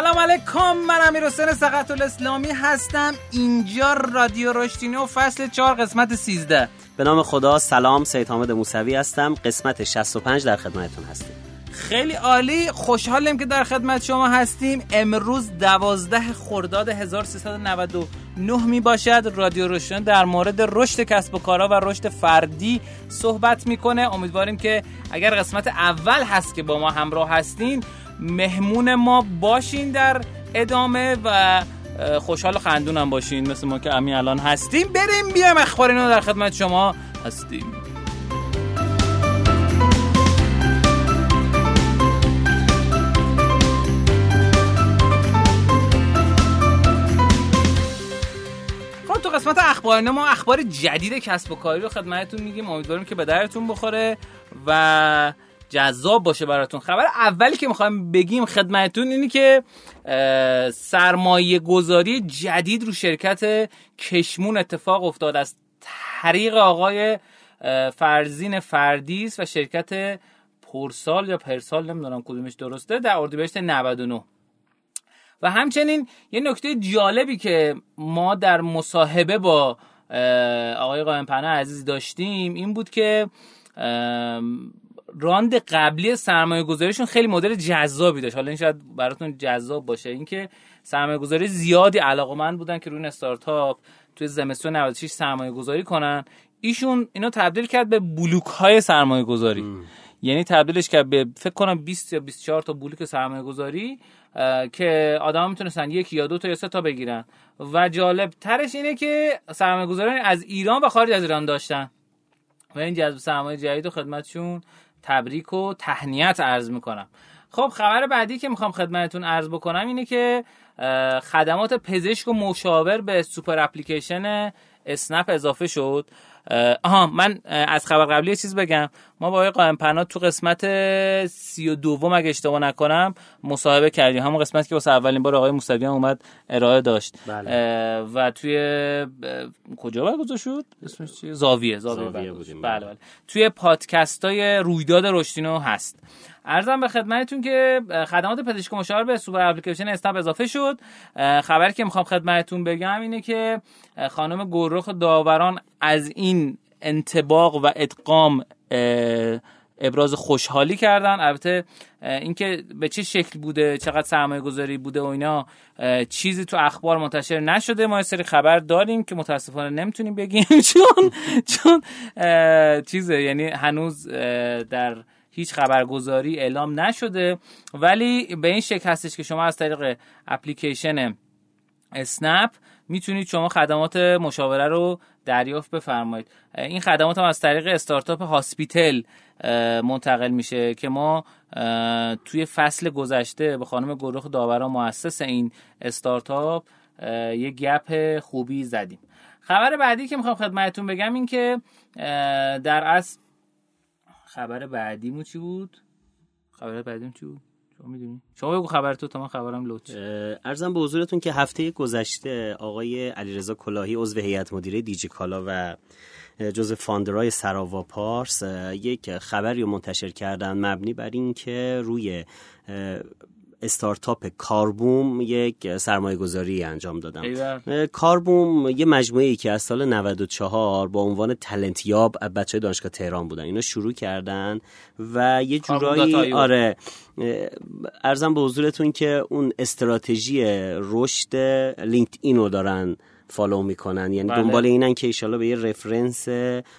سلام علیکم من امیر حسین سقط الاسلامی هستم. اینجا رادیو و فصل 4 قسمت 13 به نام خدا سلام سید حامد موسوی هستم. قسمت 65 در خدمتتون هستیم. خیلی عالی خوشحالیم که در خدمت شما هستیم. امروز 12 خرداد 1399 می باشد رادیو روشن در مورد رشد کسب و کارها و رشد فردی صحبت می‌کنه. امیدواریم که اگر قسمت اول هست که با ما همراه هستین مهمون ما باشین در ادامه و خوشحال و خندونم باشین. مثل ما که امی الان هستیم. بریم بیام اخبار اینو در خدمت شما هستیم. خب قسمت اخبار ما اخبار جدید کسب و کاری رو خدمتتون میگیم. امیدواریم که به درتون بخوره و جذاب باشه براتون. خبر اولی که می‌خوایم بگیم خدمتتون اینی که سرمایه گذاری جدید رو شرکت کشمون اتفاق افتاد. از طریق آقای فرزین فردیس و شرکت پرسال یا پرسال نمی‌دونم کدومش درسته در اردیبهشت 99 و همچنین یه نکته جالبی که ما در مصاحبه با آقای قائم پناه عزیز داشتیم این بود که راند قبلی سرمایه گذاریشون خیلی مدل جذابی داشت. حالا این شاید براتون جذاب باشه. اینکه سرمایه گذاری زیادی علاقمند بودن که روی استارتاپ توی زمستون 96 سرمایه گذاری کنن. ایشون اینو تبدیل کرد به بلوک های سرمایه گذاری یعنی تبدیلش کرد به فکر کنم 20 یا 24 تا بلوک سرمایه گذاری که آدم می‌تونستن یک یا دو تا یا سه تا بگیرن. و جالب ترش اینه که سرمایه گذاری از ایران و خارج از ایران داشتن. و این جذب سرمایه جدید و خدمتشون تبریک و تهنیت عرض می‌کنم. خب خبر بعدی که می‌خوام خدمتتون عرض بکنم اینه که خدمات پزشک و مشاور به سوپر اپلیکیشن اسنپ اضافه شد. آها من از خبر قبلی چیز بگم. ما با آقای قائم پناه تو قسمت سی و دوم اگه اشتباه نکنم مصاحبه کردیم. همون قسمت که واسه اولین بار آقای موسوی هم اومد ارائه داشت. بله. و توی کجا برگزار شد؟ اسمش چیه؟ زاویه زاویه, زاویه بودیم بله. بله توی پادکست های رویداد رشدینو هست. ارزم به خدمتتون که خدمات پزشک مشاور به سوپر اپلیکیشن استاب اضافه شد. خبری که می‌خوام خدمتتون بگم اینه که خانم گرخ داوران از این انتباق و ادغام ابراز خوشحالی کردن. البته اینکه به چه شکل بوده چقدر سرمایه گذاری بوده و اینا چیزی تو اخبار منتشر نشده. ما سری خبر داریم که متاسفانه نمی‌تونیم بگیم. چون چون چیزه یعنی هنوز در هیچ خبرگزاری اعلام نشده. ولی به این شکل هستش که شما از طریق اپلیکیشن اسنپ می‌تونید شما خدمات مشاوره رو دریافت بفرمایید. این خدمات هم از طریق استارتاپ هاسپیتل منتقل میشه که ما توی فصل گذشته به خانم گروه داورا مؤسس این استارتاپ یه گپ خوبی زدیم. خبر بعدی که می‌خوام خدمتتون بگم این که در اصل خبر بعدیمون چی بود؟ خبر بعدیم چی بود؟ شما می‌دونی؟ شما بگو خبر تو تا من خبرم لوچ ارزم به حضورتون که هفته گذشته آقای علیرضا کلاهی عضو هیئت مدیره دیجی کالا و جز فاندرای سراوا پارس یک خبری منتشر کردن مبنی بر اینکه روی استارتاپ کاربوم یک سرمایه گذاری انجام دادم. کاربوم یه مجموعه ای که از سال 94 با عنوان تلنت یاب بچه دانشگاه تهران بودن. اینا شروع کردن و یه جورایی آره ارزم به حضورتون که اون استراتژی رشد لینکدینو دارن follow می‌کنن. یعنی بله. دنبال اینن که ایشالا به یه reference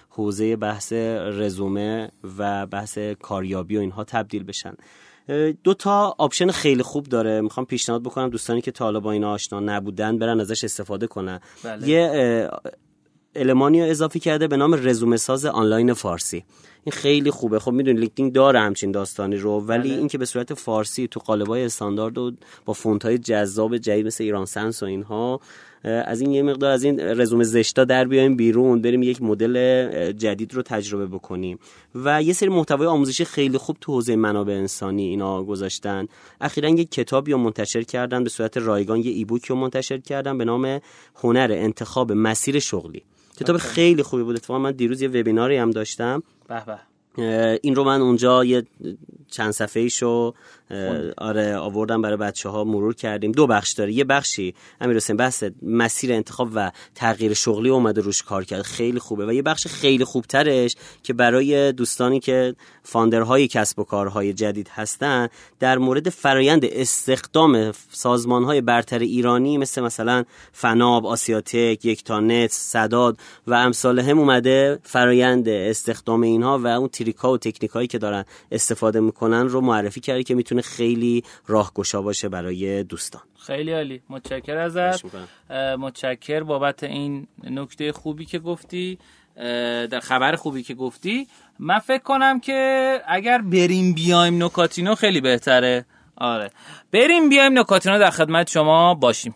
حوزه بحث رزومه و بحث کاریابی و اینها تبدیل بشن. دو تا option خیلی خوب داره می‌خوام پیشنهاد بکنم دوستانی که تا با اینا آشنا نبودن برن ازش استفاده کنن بله. یه المانی رو اضافی کرده به نام رزومه ساز آنلاین فارسی این خیلی خوبه خب می‌دونی لینکدین داره همچین داستانی رو ولی بله. اینکه به صورت فارسی تو قالبای استاندارد و با فونت های جذاب جدید مثل ایران سنس و اینها از این یه مقدار از این رزومه زشتا در بیایم بیرون بریم یک مدل جدید رو تجربه بکنیم. و یه سری محتوای آموزشی خیلی خوب تو حوزه منابع انسانی اینا گذاشتن. اخیرا یک کتابی رو منتشر کردن به صورت رایگان یه ایبوک رو منتشر کردن به نام هنر انتخاب مسیر شغلی. کتاب خیلی خوبی بود. اتفاقا من دیروز یه وبیناری هم داشتم. به به. این رو من اونجا یه چند صفحه ایشو آره آوردم برای بچه ها مرور کردیم. دو بخش داره. یه بخشی امیر حسین بحث مسیر انتخاب و تغییر شغلی اومده روش کار کرد. خیلی خوبه. و یه بخش خیلی خوبترش که برای دوستانی که فاندرهای کسب و کارهای جدید هستن در مورد فرایند استخدام سازمان های برتر ایرانی مثل مثلا فناب، آسیاتک، یکتانت، صداد و امثال هم اومده فرایند استخدام اینها و اون تریکا و تکنیک که دارن استفاده می‌کنن رو معرفی کرده که می‌تونه خیلی راهگشا باشه برای دوستان. خیلی عالی. متشکر ازت. متشکر بابت این نکته خوبی که گفتی در خبر خوبی که گفتی. من فکر کنم که اگر بریم بیایم نکاتینو خیلی بهتره. آره. بریم بیایم نکاتینو در خدمت شما باشیم.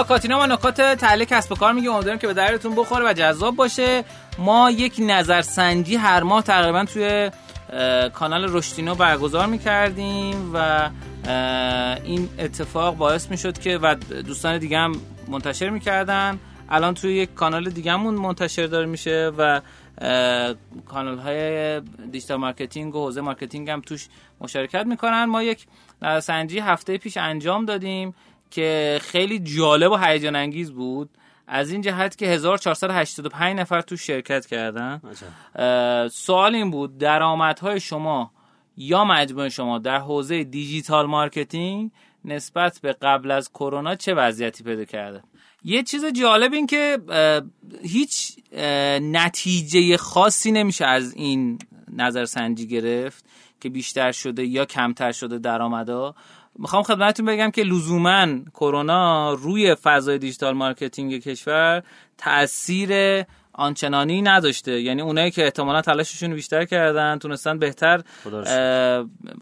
تو نکاتینا ما نکات تحلیل کسب و کار میگیم. امیدواریم که به دردتون بخوره و جذاب باشه. ما یک نظرسنجی هر ماه تقریبا توی کانال رشدینو برگزار می‌کردیم و این اتفاق باعث می‌شد که و دوستان دیگه هم منتشر می‌کردن. الان توی یک کانال دیگه همون منتشر داره میشه و کانال های digital marketing و حوزه marketing هم توش مشارکت می‌کنن. ما یک نظرسنجی هفته پیش انجام دادیم. که خیلی جالب و هیجان انگیز بود. از این جهت که 1485 نفر تو شرکت کردن. سوال این بود درآمدهای شما یا مجموع شما در حوزه digital marketing نسبت به قبل از کرونا چه وضعیتی پیدا کرده؟ یه چیز جالب این که هیچ نتیجه خاصی نمیشه از این نظرسنجی گرفت که بیشتر شده یا کمتر شده درآمدا می‌خوام خدمتتون بگم که لزوما کرونا روی فضای digital marketing کشور تاثیر آنچنانی نداشته. یعنی اونایی که احتمالا تلاششون بیشتر کردن تونستن بهتر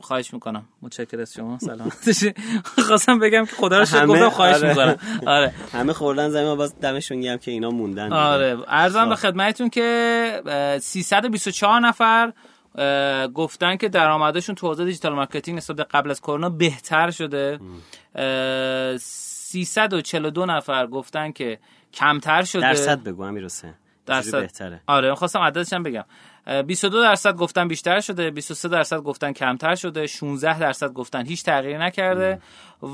خواهش می‌کنم. متشکرم از شما. سلام خواستم بگم که خدا رو شکر گفتم خواهش آره. می‌کنم. آره. همه خوردن زمین باز دمشون گرم که اینا موندن. آره. عرضم به. خدمتتون که 324 نفر گفتن که درآمدشون تو حوزه digital marketing نسبت به قبل از کرونا بهتر شده. 342 نفر گفتن که کمتر شده. درصد بگو امیر حسین. درصد. بهتره؟ آره خواستم عددش هم بگم. 22 درصد گفتن بیشتر شده 23 درصد گفتن کمتر شده 16 درصد گفتن هیچ تغییری نکرده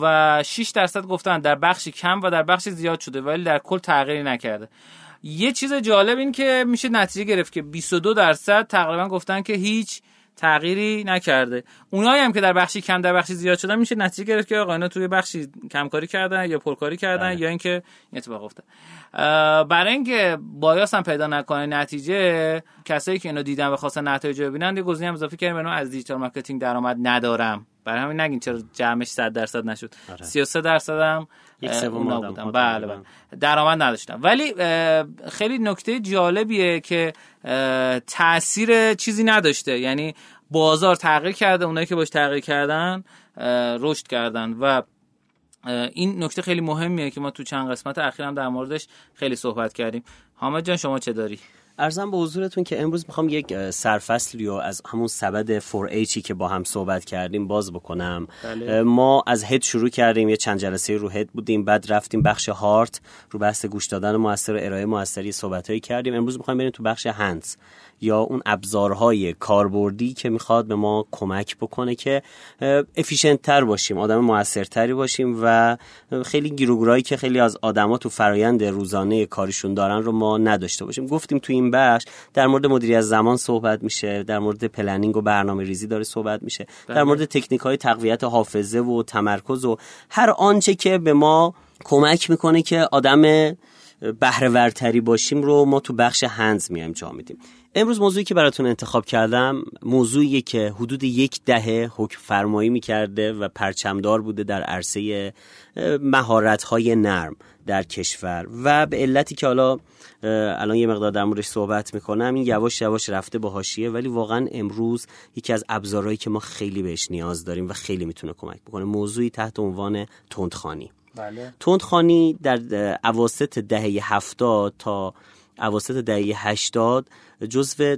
و 6 درصد گفتن در بخشی کم و در بخشی زیاد شده ولی در کل تغییری نکرده. یه چیز جالب این که میشه نتیجه گرفت که 22 درصد تقریبا گفتن که هیچ تغییری نکرده. اونایی هم که در بخشی کم در بخشی زیاد شدن میشه نتیجه گرفت که آقا اینا توی بخشی کم‌کاری کردن یا پرکاری کردن بله. یا اینکه این اتفاق افتاد. برای اینکه bias هم پیدا نکنه نتیجه کسایی که اینو دیدن و خواستن نتایج ببینن یه گزینه هم اضافه کردیم. از digital marketing درآمد ندارم. برای همین نگین چرا جمعش 100 درصد نشد. آره. 33 درصد هم یک سوم بودن. بله بله. درآمد نداشتم ولی خیلی نکته جالبیه که تاثیر چیزی نداشته. یعنی بازار تغییر کرده اونایی که باش تغییر کردن رشد کردن. و این نکته خیلی مهمیه که ما تو چند قسمت اخیرم در موردش خیلی صحبت کردیم. حامد جان شما چه داری؟ ارزم به حضورتون که امروز می‌خوام یک سرفصلی رو از همون سبد 4Hی که با هم صحبت کردیم باز بکنم. بله. ما از هد شروع کردیم یه چند جلسه رو هد بودیم بعد رفتیم بخش هارت رو بحث گوش دادن موثر و ارائه موثری صحبتهایی کردیم. امروز می‌خوایم بریم تو بخش hands یا اون ابزارهای کاربردی که می‌خواد به ما کمک بکنه که efficient تر باشیم آدم موثرتری باشیم و خیلی گیر و گورایی که خیلی از آدما تو فرایند روزانه کارشون دارن رو ما نداشته باشیم گفتیم تو این بخش در مورد مدیریت زمان صحبت میشه در مورد planning و برنامه ریزی داره صحبت میشه در بله. مورد تکنیک های تقویت حافظه و تمرکز و هر آنچه که به ما کمک می‌کنه که آدم بهره باشیم رو ما تو بخش هنز میایم جا میدیم امروز موضوعی که براتون انتخاب کردم موضوعی که حدود یک دهه حکم فرمایی می‌کرده و پرچمدار بوده در عرصه های نرم در کشور و به علتی که حالا الان یه مقدار در موردش صحبت می‌کنم این یواش یواش رفته با حاشیه ولی واقعا امروز یکی از ابزارهایی که ما خیلی بهش نیاز داریم و خیلی می‌تونه کمک بکنه موضوعی تحت عنوان تندخانی بله. تندخانی در اواسط دهه هفتاد تا اواسط دهه 80 جزو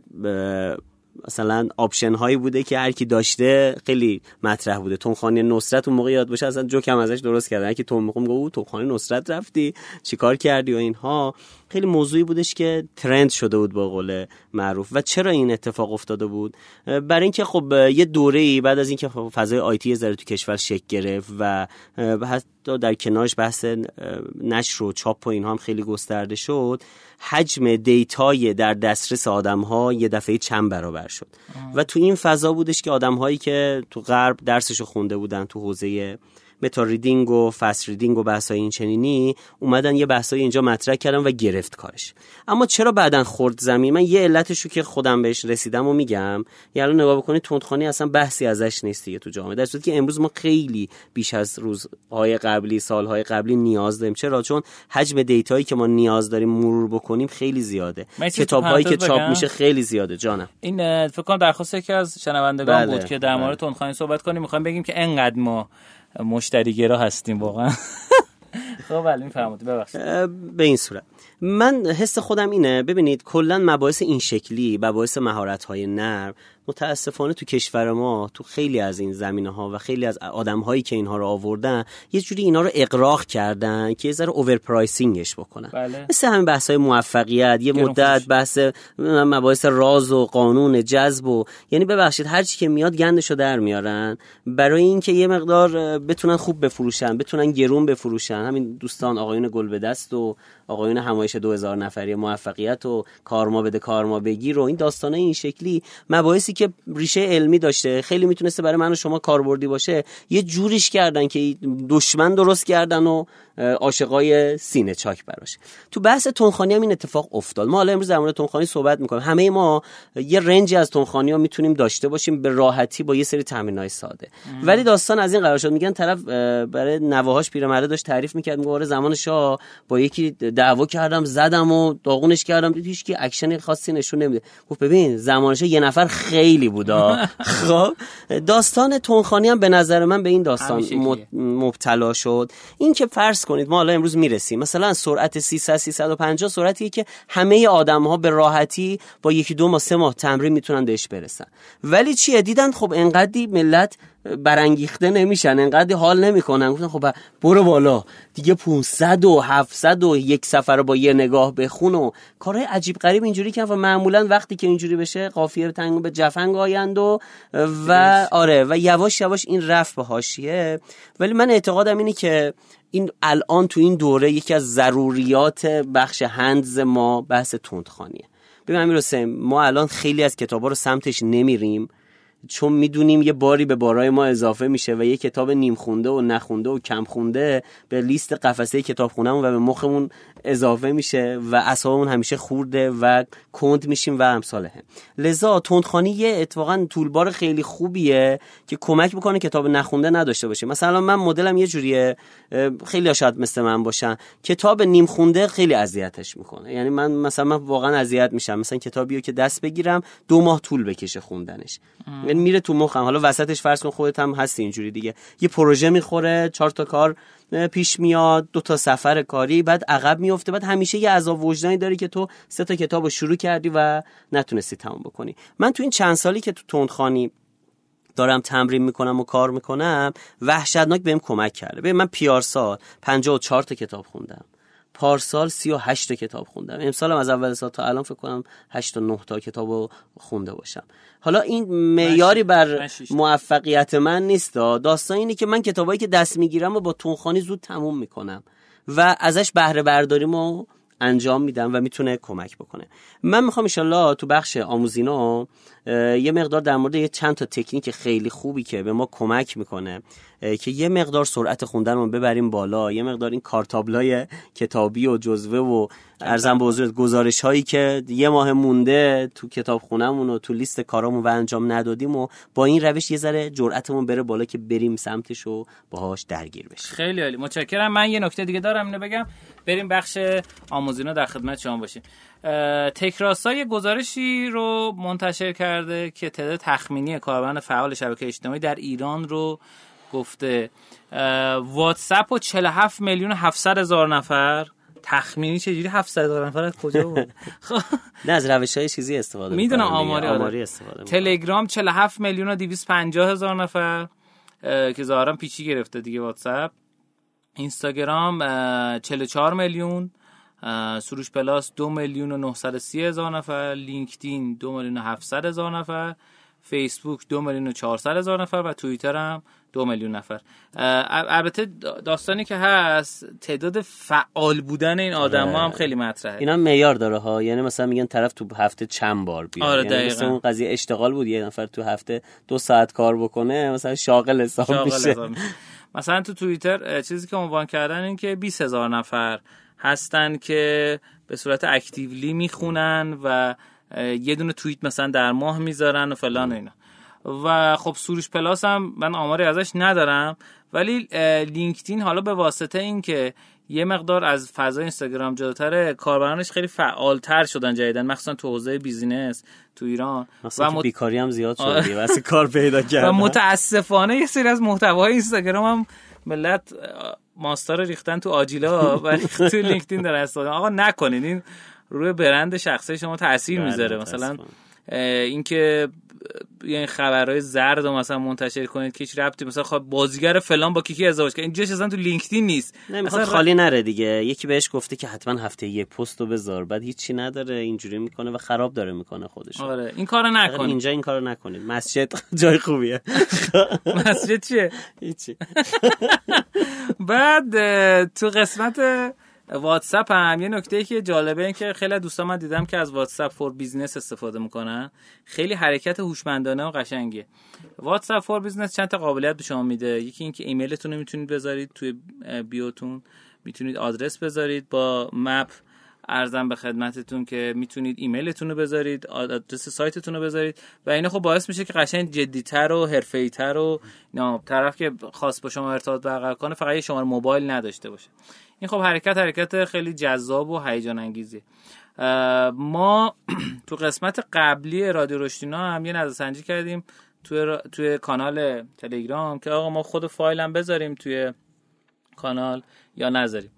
مثلا آپشن هایی بوده که هر کی داشته خیلی مطرح بوده. تونخانه نصرت اون موقع یاد باشه اصلا جوکم ازش درست کردن. که تو میگم گفت تونخانه نصرت رفتی چیکار کردی و اینها؟ خیلی موضوعی بودش که ترند شده بود با قول معروف. و چرا این اتفاق افتاده بود؟ برای اینکه خب یه دوره ای بعد از اینکه فضای IT یه ذره تو کشور شکل گرفت و حتی در کنارش بحث نشر و چاپ و اینها هم خیلی گسترده شد حجم data ی در دسترس آدم ها یه دفعه چند برابر شد. و تو این فضا بودش که آدم هایی که تو غرب درسشو خونده بودن تو حوزه meta reading و fast reading و بحثای این چنینی اومدن یه بحثای اینجا مطرح کردن و گرفت کارش. اما چرا بعدا خورد زمین؟ من یه علتشو که خودم بهش رسیدم و میگم یعنی نگاه بکنید تندخانی اصلا بحثی ازش نیست دیگه تو جامعه. در صورتی که امروز ما خیلی بیش از روزهای قبلی سالهای قبلی نیاز داریم. چرا؟ چون حجم دیتایی که ما نیاز داریم مرور بکنیم خیلی زیاده. کتابهایی که چاپ میشه خیلی زیاده. جانم. این فکر کنم درخواست یکی از شنوندگان بله. بود که در مورد بله. تندخانی صحبت کنیم. می‌خوایم بگیم که انقدر ما مشتریگرا هستیم واقعا. خب بله فرمودید ببخشید. به این صورت. من حس خودم اینه. ببینید کلا مباحث این شکلی مباحث مهارت های نرم متاسفانه تو کشور ما تو خیلی از این زمینه ها و خیلی از آدم هایی که اینها رو آوردن یه جوری اینا رو اغراق کردن که یه ذره overpricing ش بکنن. بله. مثل همین بحث های موفقیت یه مدت بحث مباحث راز و قانون جذب و یعنی ببخشید هر چی که میاد گندشو در میارن. برای اینکه یه مقدار بتونن خوب بفروشن بتونن گرون بفروشن. همین دوستان آقایون گل به دست و آقایون همایش 2000 نفری موفقیت و کارما بده کارما بگیر و این داستانه این شکلی مباحثی که ریشه علمی داشته خیلی می‌تونسته برای من و شما کاربردی باشه یه جوریش کردن که دشمن درست کردن و عاشقای سینه چاک براش. تو بحث تونخانی هم این اتفاق افتاد. ما حالا امروز در مورد تونخانی صحبت می‌کنیم. همه ما یه رنجی از تونخانی ها می‌تونیم داشته باشیم به راحتی با یه سری های ساده. ولی داستان از این قرار شد. میگن طرف برای نوه‌هاش پیرمرده داشت تعریف می‌کرد میگه آره زمان شاه با یکی دعوا کردم زدم و داغونش کردم. دید هیچ کی اکشن خاصی نشون نمیده. گفت ببین زمان شاه یه نفر خیلی بودا. خب داستان تندخوانی هم به نظر من به این داستان مبتلا شد. این که فرض کنید ما حالا امروز می‌رسیم. مثلا سرعت 300 350 سرعتیه که همه آدم ها به راحتی با یکی دو ماه سه ماه تمرین می‌تونن بهش برسن. ولی چیه؟ دیدن خب انقدی ملت برانگیخته نمیشن انقدر حال نمی‌کنن. گفتن خب برو بالا. دیگه 500 و 700 و یک سفر با یه نگاه بخون و کارهای عجیب غریب اینجوری که معمولا وقتی که اینجوری بشه قافیه تنگ به جفنگ آیند و و آره و یواش یواش این رفت به حاشیه. ولی من اعتقادم اینه که این الان تو این دوره یکی از ضروریات بخش هندز ما بحث تندخانیه. ببین امیر ما الان خیلی از کتابا رو سمتش نمیریم. چون می‌دونیم یه باری به بارای ما اضافه میشه و یه کتاب نیم خونده و نخونده و کم خونده به لیست قفسه کتاب خونمون و به مخمون اضافه میشه و اصابمون همیشه خورده و کند میشیم و امثال هم لذا تندخانی یه اتفاقا طولبار خیلی خوبیه که کمک بکنه کتاب نخونده نداشته باشه. مثلا من مدلم یه جوریه خیلی شاید مثل من باشن. کتاب نیم خونده خیلی اذیتش می‌کنه. یعنی من مثلا من واقعا اذیت میشم. مثلا کتابیو که دست بگیرم دو ماه طول بکشه خوندنش. میره تو مخم. حالا وسطش فرض کن خودت هم هستی اینجوری دیگه. یه پروژه می‌خوره چهار تا کار پیش میاد دو تا سفر کاری بعد عقب میفته بعد همیشه یه عذاب وجدانی داری که تو سه تا کتاب رو شروع کردی و نتونستی تموم بکنی. من تو این چند سالی که تو تندخانی دارم تمرین می‌کنم و کار می‌کنم وحشتناک بهم کمک کرده. ببین من پیارسال 54 تا کتاب خوندم. پارسال 38 تا کتاب خوندم. امسال از اول سال تا الان فکر کنم 8 تا 9 تا کتاب خونده باشم. حالا این معیاری بر موفقیت من نیست داستان اینه که من کتابایی که دست می‌گیرم و با تونخانی زود تموم می‌کنم و ازش بهره برداریمو انجام میدم و می‌تونه کمک بکنه. من می‌خوام انشالله تو بخش آموزینا یه مقدار در مورد یه چند تا تکنیک خیلی خوبی که به ما کمک می‌کنه که یه مقدار سرعت خوندن رو ببریم بالا یه مقدار این کارتابلای کتابی و جزوه و ارزم به گزارش هایی که یه ماه مونده تو کتاب خونمون و تو لیست کارامون و انجام ندادیم و با این روش یه ذره جرأتمون بره بالا که بریم سمتش و باهاش درگیر بشیم. خیلی عالی. متشکرم. من یه نکته دیگه دارم اینو بگم. بریم بخش آموزینا در خدمت شما باشیم. تکراسا یه گزارشی رو منتشر کرده که تعداد تخمینی کاربران فعال شبکه اجتماعی در ایران رو گفته واتساپ و 47 میلیون 700 هزار نفر تخمینی چجوری 700 هزار نفر از کجا بود نه از روش های چیزی استفاده می‌دونم. آماری آره. آماری استفاده. تلگرام 47 میلیون و 250 هزار نفر که ظاهرا پیچی گرفته دیگه واتساپ اینستاگرام اه، 44 میلیون سروش پلاس 2 میلیون و 930 هزار نفر لینکدین 2 میلیون و 700 هزار نفر فیسبوک 2 میلیون و 400 هزار نفر و توییتر هم 2 میلیون نفر. البته داستانی که هست تعداد فعال بودن این آدما هم خیلی مطرحه. اینا معیار داره ها. یعنی مثلا میگن طرف تو هفته چند بار بیاد. آره، یعنی دقیقاً. مثل اون قضیه اشتغال بود یه نفر تو هفته دو ساعت کار بکنه مثلا شاغل حساب میشه. مثلا تو توییتر چیزی که عنوان کردن این که 20 هزار نفر هستن که به صورت actively می‌خونن و یه دونه توییت مثلا در ماه می‌ذارن و فلان و اینا. و خب سروش پلاس هم من آماری ازش ندارم ولی لینکدین حالا به واسطه این که یه مقدار از فضای اینستاگرام جلوتره کاربرانش خیلی فعالتر شدن جدیداً مخصوصا تو حوزه business تو ایران. که مت- بیکاری هم زیاد آره. شد دیگه واسه کار پیدا و کردن. متاسفانه یه سری از محتوای اینستاگرام هم ملت ماستا رو ریختن تو آجیلا ولی تو لینکدین دارن استفاده آقا نکنید این روی برند شخصی شما تاثیر بله، می‌ذاره. مثلا اینکه یعنی خبرهای زرد رو مثلا منتشر کنید که هیچ ربطی مثلا خب بازیگر فلان با کیکی ازدواج کرد. اینجاش اصلا تو لینکدین نیست. نمی‌خواد خالی نره دیگه. یکی بهش گفته که حتما هفته یه پست رو بذار. بعد هیچی نداره اینجوری می‌کنه و خراب داره می‌کنه خودش آره این کارو نکنید. اینجا این کارو نکنید. مسجد جای خوبیه. مسجد چیه؟ هیچی. بعد تو قسمت واتساپ هم. یه نکته که جالبه این که خیلی دوستان من دیدم که از واتساپ for business استفاده می‌کنن. خیلی حرکت هوشمندانه و قشنگه. واتساپ for business چند تا قابلیت به شما میده؟ یکی اینکه ایمیلتون رو می‌تونید بذارید توی bio تون. می‌تونید آدرس بذارید با map. عرضم به خدمتتون که می‌تونید ایمیلتون رو بذارید آدرس سایتتون رو بذارید. و اینا خب باعث میشه که قشنگ جدیتر و حرفه‌ای‌تر و اینا. طرف که خواست با شما ارتباط برقرار کنه فقط یه شماره موبایل نداشته باشه. این خب حرکت حرکت خیلی جذاب و هیجان انگیزی ما تو قسمت قبلی رادیو رشتینا هم یه نظرسنجی کردیم توی, را- توی کانال تلگرام که آقا ما خود فایل هم بذاریم توی کانال یا نذاریم.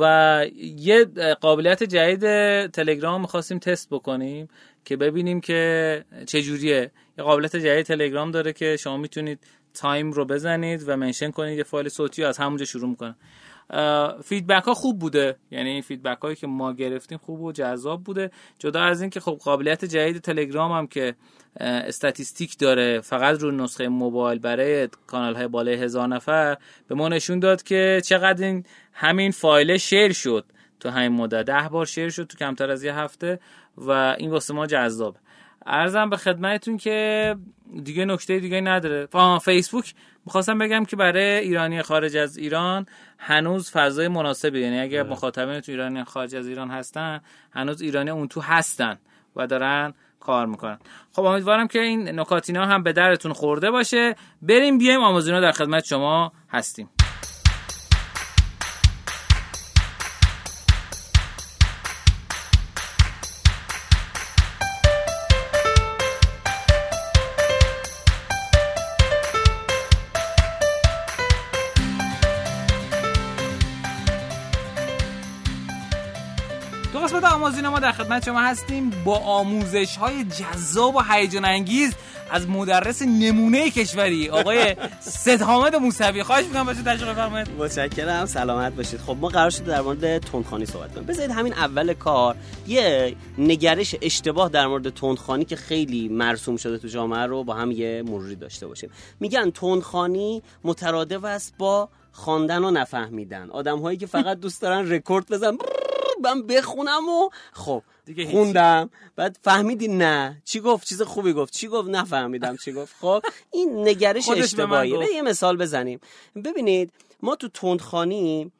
و یه قابلیت جدید تلگرام می‌خواستیم تست بکنیم که ببینیم که چجوریه. یه قابلیت جدید تلگرام داره که شما می‌تونید time رو بزنید و mention کنید یه فایل صوتی از همونجا شروع می‌کنه feedback ها خوب بوده. یعنی feedback هایی که ما گرفتیم خوب و جذاب بوده. جدا از این که خب قابلیت جدید تلگرام هم که statistic داره فقط رو نسخه موبایل برای کانال های بالای هزار نفر به ما نشون داد که چقدر این همین فایل شیر شد. تو همین مدت ده بار شیر شد تو کمتر از یه هفته و این واسه ما جذاب ارزم به خدمتتون که دیگه نکته دیگه نداره. فیسبوک. می‌خواستم بگم که برای ایرانی خارج از ایران هنوز فضای مناسبی یعنی اگر مخاطبین تو ایرانی خارج از ایران هستن هنوز ایرانی اون تو هستن و دارن کار می‌کنن. خب امیدوارم که این نکاتینا هم به درتون خورده باشه. بریم بیایم آمازونا در خدمت شما هستیم. خدمت شما هستیم با آموزش های جذاب و هیجان انگیز از مدرس نمونه کشوری آقای سید حامد موسوی. خواهش می‌کنم بچه تشریف بفرمایید. متشکرم. سلامت باشید. خب ما قرار شد در مورد تندخانی صحبت کنیم. بذارید همین اول کار یه نگرش اشتباه در مورد تندخانی که خیلی مرسوم شده تو جامعه رو با هم یه مروری داشته باشیم. میگن تندخانی مترادف است با خواندن و نفهمیدن. آدم هایی که فقط دوست دارن رکورد بزن من بخونم و خب دیگه. خوندم. بعد فهمیدی نه. چی گفت؟ چیز خوبی گفت. چی گفت؟ نفهمیدم چی گفت. خب این نگرش اشتباهیه. به یه مثال بزنیم. ببینید ما تو تندخانی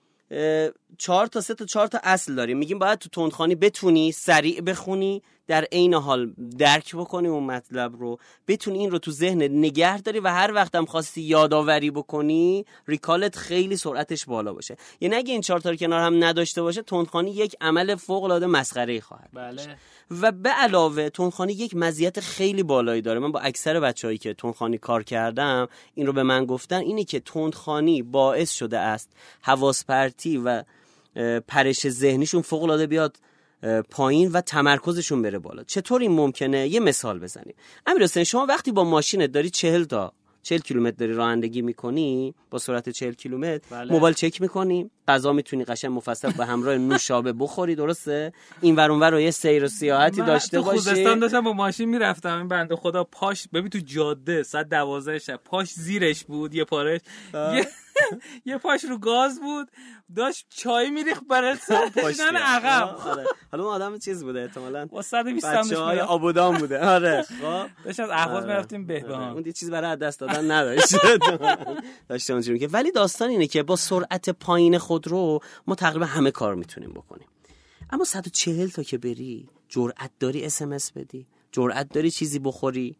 چهار تا سه تا چهار تا اصل داریم. میگیم باید تو تندخانی بتونی سریع بخونی در عین حال درک بکنی اون مطلب رو. بتونی این رو تو ذهن نگه داری و هر وقت هم خواستی یادآوری بکنی ریکالت خیلی سرعتش بالا باشه. یعنی اگه این چهار تا کنار هم نداشته باشه تندخانی یک عمل فوق العاده مسخره خواهد بله. و به علاوه تندخانی یک مزیت خیلی بالایی داره. من با اکثر بچههایی که تندخانی کار کردم این رو به من گفتن اینه که تندخانی باعث شده است حواس پرتی و پرش ذهنیشون فوق العاده بیاد پایین و تمرکزشون بره بالا. چطور این ممکنه؟ یه مثال بزنیم. امیر حسین شما وقتی با ماشینت داری چهل تا 40 کیلومتر داری رانندگی می‌کنی با سرعت 40 کیلومتر بله. موبایل چک می‌کنی؟ غذا می‌تونی قشنگ مفصل به همراه نوشابه بخوری درسته؟ این ور اونور رو یه سیر و سیاحتی داشته باشی. خوزستان داشتم با ماشین می‌رفتم این بنده خدا پاش ببین تو جاده ساعت 12 شب پاش زیرش بود یه پارش یه پاش رو گاز بود داشت چای میریخ برای کشیدن عقب. آره. حالا اون آدم چیز بوده احتمالاً. با 120 های آبودان بوده. آره. خب. داشت از اهواز آره. می‌رفتیم بهبهان اون یه چیز برای دست دادن نداشت. داشت اونجوری که ولی داستان اینه که با سرعت پایین خود رو ما تقریبا همه کار می‌تونیم بکنیم. اما 140 تا که بری جرأت داری اس بدی؟ جرأت داری چیزی بخوری؟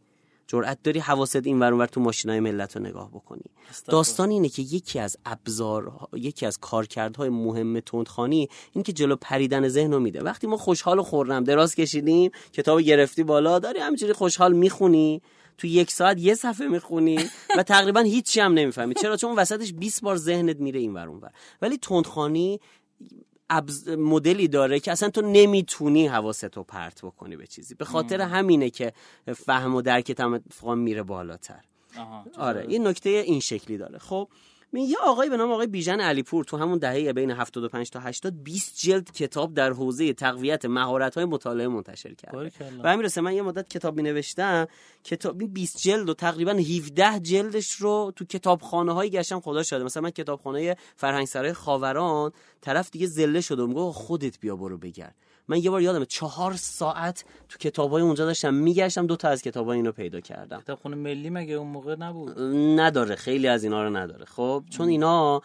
جرأت داری حواست این ور تو ماشینای ملت رو نگاه بکنی؟ داستان اینه که یکی از ابزار یکی از کارکردهای مهم تندخانی این که جلو پریدن ذهن رو میده. وقتی ما خوشحال و خورم دراز کشیدیم کتاب گرفتی بالا داری همینجوری خوشحال می‌خونی؟ تو یک ساعت یه صفحه می‌خونی و تقریبا هیچی هم نمی‌فهمی. چرا؟ چون وسطش 20 بار ذهنت میره این ور اون ولی تندخانی مدلی داره که اصلا تو نمی‌تونی حواستو پرت بکنی به چیزی. به خاطر همینه که فهم و درکت هم میره بالاتر. آره این نکته این شکلی داره. خب یه آقایی به نام آقای بیژن علیپور تو همون دهه بین 75 تا 80 20 جلد کتاب در حوزه تقویت مهارت های مطالعه منتشر کرد و همین رسه من یه مدت کتاب می نوشتم کتاب 20 جلد و تقریبا 17 جلدش رو تو کتابخانه هایی گشتم خدا شده مثلا من کتابخانه فرهنگ سرای خاوران طرف دیگه زله شده و میگه خودت بیا برو بگرد. من یه بار یادمه چهار ساعت تو کتابای اونجا داشتم میگشتم دو تا از کتابای اینو پیدا کردم. کتابخونه ملی مگه اون موقع نبود؟ نداره خیلی از اینا رو نداره. خب چون اینا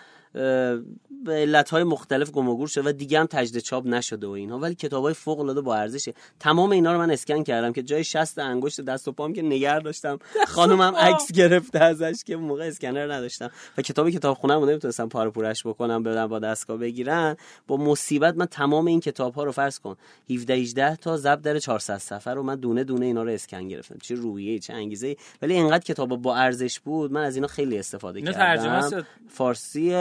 به علتهای مختلف گم شده و دیگه هم تجدید چاپ نشده و اینها. ولی کتابای فوق العاده با ارزشه. تمام اینا رو من اسکن کردم که جای شست انگشت دست و پام که نگر داشتم. خانومم عکس گرفته ازش که موقع اسکنر نداشتم. و کتابی کتابخونه رو نمی‌تونستم پاره پورش بکنم بدم با دستگاه بگیرن. با مصیبت من تمام این کتاب ها رو فرض کن. 17 18 تا ضبط در 400 صفحه رو من دونه دونه اینا رو اسکن گرفتم. چه رویه چه انگیزه. ولی اینقدر کتاب با ارزش بود من از اینا خیلی استفاده کردم. فارسی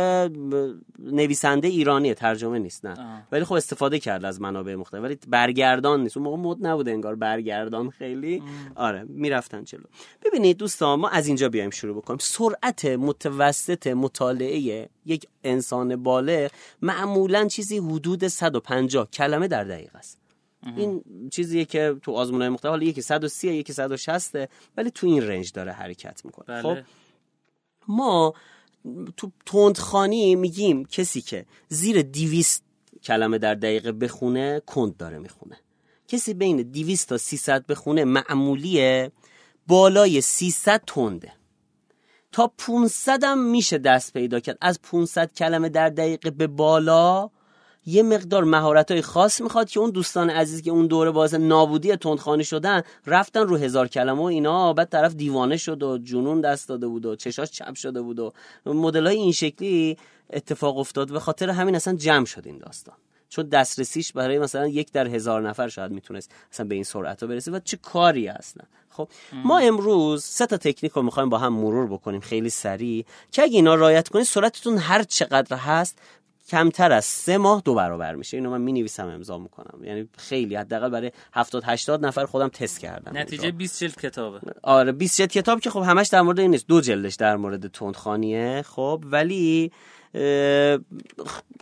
نویسنده ایرانی ترجمه نیست نه. ولی خب استفاده کرد از منابع مختلف. ولی برگردان نیست. اون موقع مد نبوده انگار برگردان خیلی. آره می‌رفتن چلو ببینید دوستان ما از اینجا بیایم شروع بکنیم. سرعت متوسط مطالعه یک انسان بالغ معمولا چیزی حدود 150 کلمه در دقیقه است. این چیزیه که تو آزمونهای مختلف حالا یکی 130 یکی 160 ولی تو این رنج داره حرکت می‌کنه. بله. خب ما تو تندخانی میگیم کسی که زیر دیویست کلمه در دقیقه بخونه کند داره می‌خونه. کسی بین دیویست تا 300 بخونه معمولیه بالای 300 تنده. تا 500 هم میشه دست پیدا کرد. از 500 کلمه در دقیقه به بالا یه مقدار مهارت های خاص می‌خواد که اون دوستان عزیز که اون دوره باعث نابودی تندخانی شدن رفتن رو هزار کلمه و اینا بعد طرف دیوانه شد و جنون دست داده بود و چشاش چپ شده بود و مدل های این شکلی اتفاق افتاد به خاطر همین اصلا جمع شد این داستان. چون دسترسیش برای مثلا یک در هزار نفر شاید می‌تونست اصلا به این سرعت ها برسه و چه کاری اصلا خب ما امروز سه تا تکنیک رو می‌خوایم با هم مرور بکنیم خیلی سریع که اگه اینا رایت کنید سرعتتون هر چقدر هست کمتر از سه ماه دو برابر میشه. اینو من می نویسم امضا می‌کنم. یعنی خیلی حداقل برای 70 80 نفر خودم تست کردم نتیجه 20 جلد کتابه. آره 20 جلد کتاب که خب همش در مورد این نیست. دو جلدش در مورد تندخانیه. خب ولی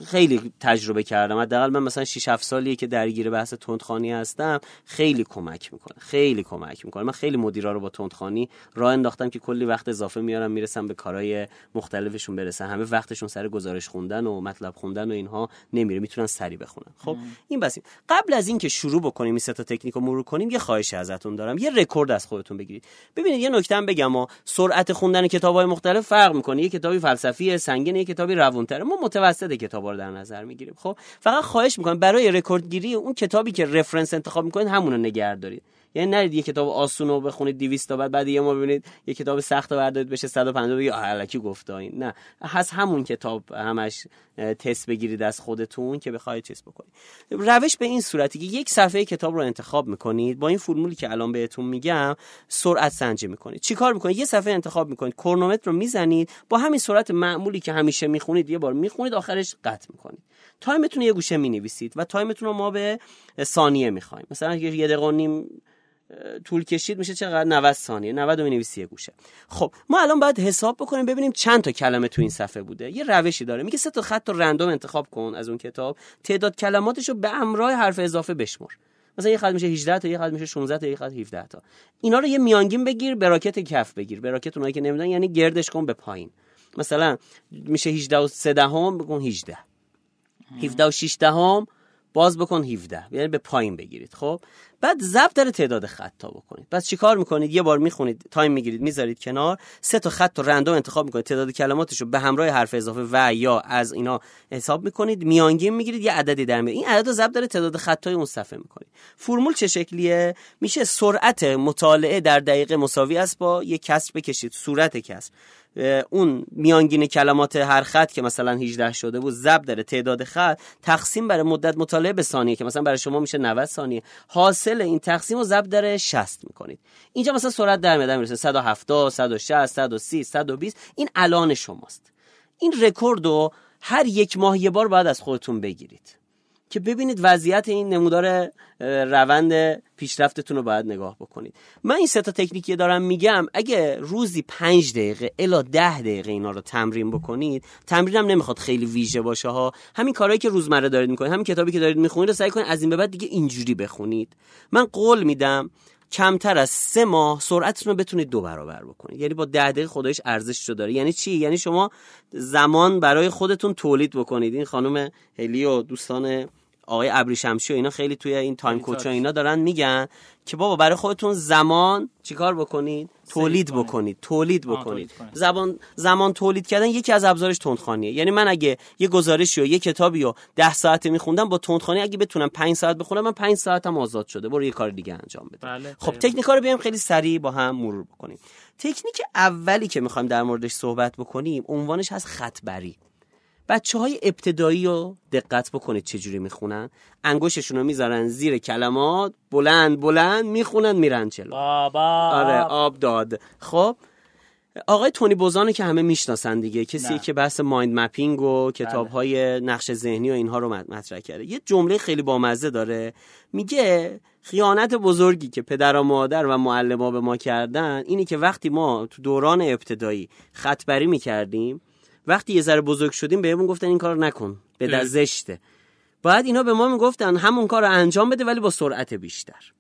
خیلی تجربه کردم. حداقل من مثلا 6 7 سالیه که درگیر بحث تندخوانی هستم خیلی کمک می‌کنه. خیلی کمک می‌کنه. من خیلی مدیرا رو با تندخوانی راه انداختم که کلی وقت اضافه میارم می‌رسم به کارهای مختلفشون برسن همه وقتشون سر گزارش خوندن و مطلب خوندن و اینها نمیره. می‌تونن سریع بخونن. خب این بس. قبل از اینکه شروع بکنیم این سه تا تکنیک رو مرور کنیم یه خواهش ازتون دارم. یه رکورد از خودتون بگیرید. ببینید یه نکته بگم. سرعت خوندن کتابای مختلف فرق می‌کنه. یه کتابی فلسفی سنگین یه کتابی روونتره. ما متوسط کتابا رو در نظر می‌گیریم. خب فقط خواهش می‌کنم برای رکورد گیری اون کتابی که reference انتخاب می‌کنید همون رو نگه دارید یعنی نرید یه کتاب آسون رو بخونید 200 تا بعد بعد یه ما ببینید یه کتاب سخت رو بردارید بشه 150 بگید الکی گفته این نه. هست همون کتاب همش تست بگیرید از خودتون که بخواید چیز بکنید. روش به این صورتی که یک صفحه کتاب رو انتخاب می‌کنید با این فرمولی که الان بهتون میگم سرعت سنجی می‌کنید. چیکار می‌کنید؟ یه صفحه انتخاب می‌کنید کرونومتر رو می‌زنید با همین سرعت معمولی که همیشه می‌خونید یه بار می‌خونید آخرش قطع می‌کنید. time تون یه گوشه می‌نویسید و time تون رو ما به ثانیه می‌خوایم. مثلا یه دقیقه نیم طول کشید میشه چقدر 90 ثانیه 90 رو می‌نویسی یه گوشه. خب ما الان باید حساب بکنیم ببینیم چند تا کلمه تو این صفحه بوده. یه روشی داره میگه سه تا خط رو رندوم انتخاب کن از اون کتاب تعداد کلماتش رو به همراه حرف اضافه بشمر. مثلا یه خط میشه 18 تا یه خط میشه 16 تا یه خط 17 تا. اینا رو یه میانگین بگیر براکت کف بگیر. براکت اونایی که نمی‌دونن یعنی گردش کن به پایین. مثلا میشه 18 و 3 دهم بکن 18 17 و 6 دهم باز بکن 17 یعنی به پایین بگیرید. خب؟ بعد ضبط داره تعداد خط تا بکنید. پس چیکار می‌کنید؟ یه بار می‌خونید تایم می‌گیرید می‌ذارید کنار. سه تا خط رو رندوم انتخاب می‌کنید. تعداد کلماتش رو به همراه حرف اضافه و یا از اینا حساب می‌کنید. میانگین می‌گیرید یه عددی در میاد این عدد رو ضبط داره تعداد خطای اون صفحه می‌کنید. فرمول چه شکلیه؟ میشه سرعت مطالعه در دقیقه مساوی است با یه کسر بکشید. صورت کسر اون میانگین کلمات هر خط که مثلا 18 شده بود ضرب داره تعداد خط تقسیم بر مدت مطالعه به ثانیه که مثلا برای شما میشه 90 ثانیه. حاصل این تقسیم رو ضرب داره 60 می‌کنید. اینجا مثلا سرعت در میاد می‌رسه 170 160 130 120 این الان شماست. این رکورد رو هر یک ماه یه بار باید از خودتون بگیرید. که ببینید وضعیت این نمودار روند پیشرفتتون رو باید نگاه بکنید. من این سه تا تکنیکی دارم میگم اگه روزی پنج دقیقه الا ده دقیقه اینا رو تمرین بکنید تمرینم نمی‌خواد خیلی ویژه باشه ها. همین کارهایی که روزمره دارید می‌کنید همین کتابی که دارید می‌خونید رو سعی کنید از این به بعد دیگه اینجوری بخونید. من قول میدم کمتر از سه ماه سرعتتون رو بتونید دو برابر بکنید. یعنی با ده دقیقه خودش ارزش رو داره. یعنی چی؟ یعنی شما زمان برای خودتون تولید بکنید. این خانم هلی و دوستان آقای ابری شمشی و اینا خیلی توی این تایم کوچ اینا دارن میگن که بابا برای خودتون زمان چیکار بکنید؟ تولید بکنید تولید بکنید. زبان زمان تولید کردن یکی از ابزارش تندخوانیه یعنی من اگه یه گزارشی و یه کتابی رو 10 ساعته میخوندم با تندخوانی اگه بتونم 5 ساعت بخونم من 5 ساعتم آزاد شده. برو یه کار دیگه انجام بده. بله خب تکنیکا رو بیایم خیلی سریع با هم مرور بکنیم. تکنیک اولی که می‌خوایم در موردش صحبت بکنیم عنوانش هست خطبری. بچه های ابتدایی رو دقت بکنید چجوری می‌خونن. انگوششون رو می‌ذارن زیر کلمات بلند بلند می‌خونن میرن چلو بابا. آره آب داد. خب آقای تونی بوزانو که همه می‌شناسن دیگه کسی که بحث مایند مپینگ و کتاب های نقش ذهنی و اینها رو مطرح کرده. یه جمله خیلی بامزه داره. میگه خیانت بزرگی که پدر و مادر و معلم به ما کردن اینی که وقتی ما تو دوران ابتدایی خطبری می‌کردیم وقتی یه ذره بزرگ شدیم بهمون گفتن این کار نکن به زشته باید اینا به ما می‌گفتن همون کار رو انجام بده ولی با سرعت بیشتر.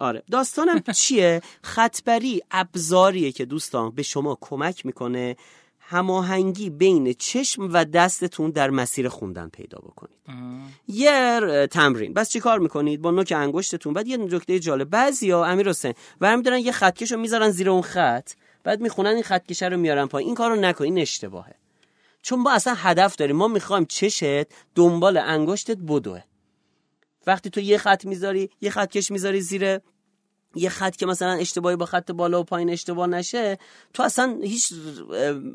آره. داستانم چیه؟ خطبری ابزاریه که دوستان به شما کمک می‌کنه هماهنگی بین چشم و دستتون در مسیر خوندن پیدا بکنید. یه تمرین. بس چی کار می‌کنید؟ با نوک انگشتتون. بعد یه نکته جالب. بعضیا امیر حسین برمیدارن یه خطکش رو می‌ذارن زیر اون خط. بعد می‌خونن این خطکشه رو میارن پایین. این کارو نکن این اشتباهه. چون ما اصلا هدف داریم. ما می‌خوایم چشت دنبال انگشتت بدوه. وقتی تو یه خط می‌ذاری یه خطکش می‌ذاری زیر یه خط که مثلا اشتباهی با خط بالا و پایین اشتباه نشه تو اصلا هیچ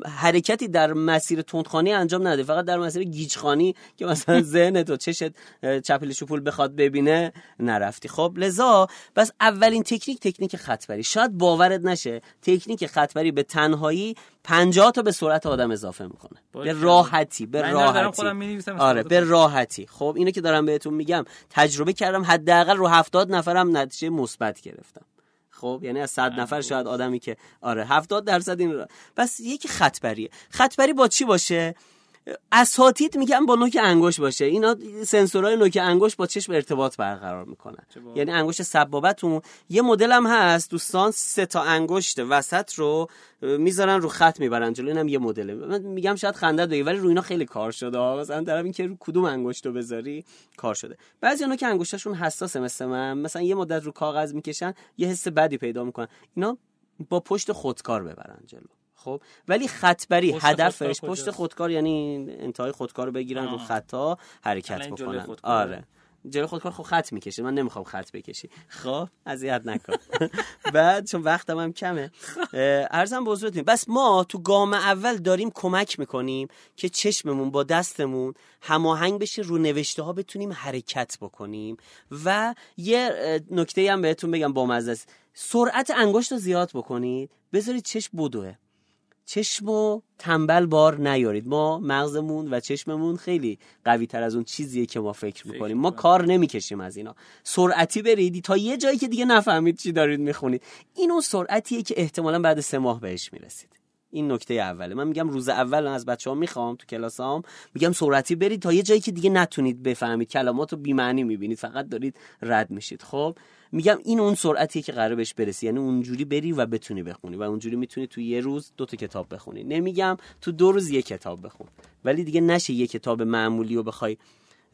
حرکتی در مسیر تندخانی انجام نده. فقط در مسیر گیجخانی که مثلا ذهن تو چشت چپل شپول بخواد ببینه نرفتی. خب لذا بس اولین تکنیک تکنیک خطبری. شاید باورت نشه تکنیک خطبری به تنهایی 50 تا به سرعت آدم اضافه می‌کنه. به راحتی به راحتی. آره به راحتی. خب اینو که دارم بهتون میگم تجربه کردم حداقل رو 70 نفرم نتیجه مثبت گرفتم. خب یعنی از 100 نفر شاید آدمی که آره 70 درصد این را. بس یکی خطبریه. خطبری با چی باشه؟ اساتید میگن با نوک انگوش باشه. اینا سنسورهای نوک انگوش با چشم ارتباط برقرار می‌کنن. یعنی انگشت سبابتون یه مدل هم هست دوستان سه تا انگشت وسط رو می‌ذارن رو خط می‌برن جلو اینم یه مدله. من میگم شاید خنده دوی ولی رو اینا خیلی کار شده. مثلا طرف این که رو کدوم انگشت رو بذاری کار شده. بعضی اونها که انگشتشون حساسه مثل من. مثلا یه مدت رو کاغذ می‌کشن یه حس بدی پیدا می‌کنن. اینا با پشت خودکار ببرن جلو. خب؟ ولی خطبری هدفش پشت خودکار یعنی انتهای خودکار رو بگیرن رو خطا حرکت بکنن. آره. جلو خود کار خب خط می‌کشی. من نمی‌خوام خط بکشی. خب اذیت نکن. بعد چون وقتم هم کمه. ارزم بزرگتون بس ما تو گام اول داریم کمک می‌کنیم که چشممون با دستمون هماهنگ بشه رو نوشته ها بتونیم حرکت بکنیم. و یه نکته هم بهتون بگم با مزه سرعت انگشت رو زیاد بکنید. بذارید چشم بدوه. چشم و تنبل بار نیارید. ما مغزمون و چشممون خیلی قوی تر از اون چیزیه که ما فکر می‌کنیم. ما کار نمی‌کشیم از اینا. سرعتی برید. تا یه جایی که دیگه نفهمید چی دارید می‌خونید. این اون سرعتیه که احتمالا بعد سه ماه بهش می‌رسید. این نکته اوله. من میگم روز اول از بچه ها می‌خوام تو کلاسام. میگم سرعتی برید. تا یه جایی که دیگه نتونید بفهمید. کلمات رو بیمعنی می‌بینید. فقط دارید رد میشید. خب؟ میگم این اون سرعتیه که قرار بهش برسی. یعنی اونجوری بری و بتونی بخونی و اونجوری می‌تونی تو یه روز دو تا کتاب بخونی. نمیگم تو دو روز یه کتاب بخون. ولی دیگه نشه یه کتاب معمولی رو بخوای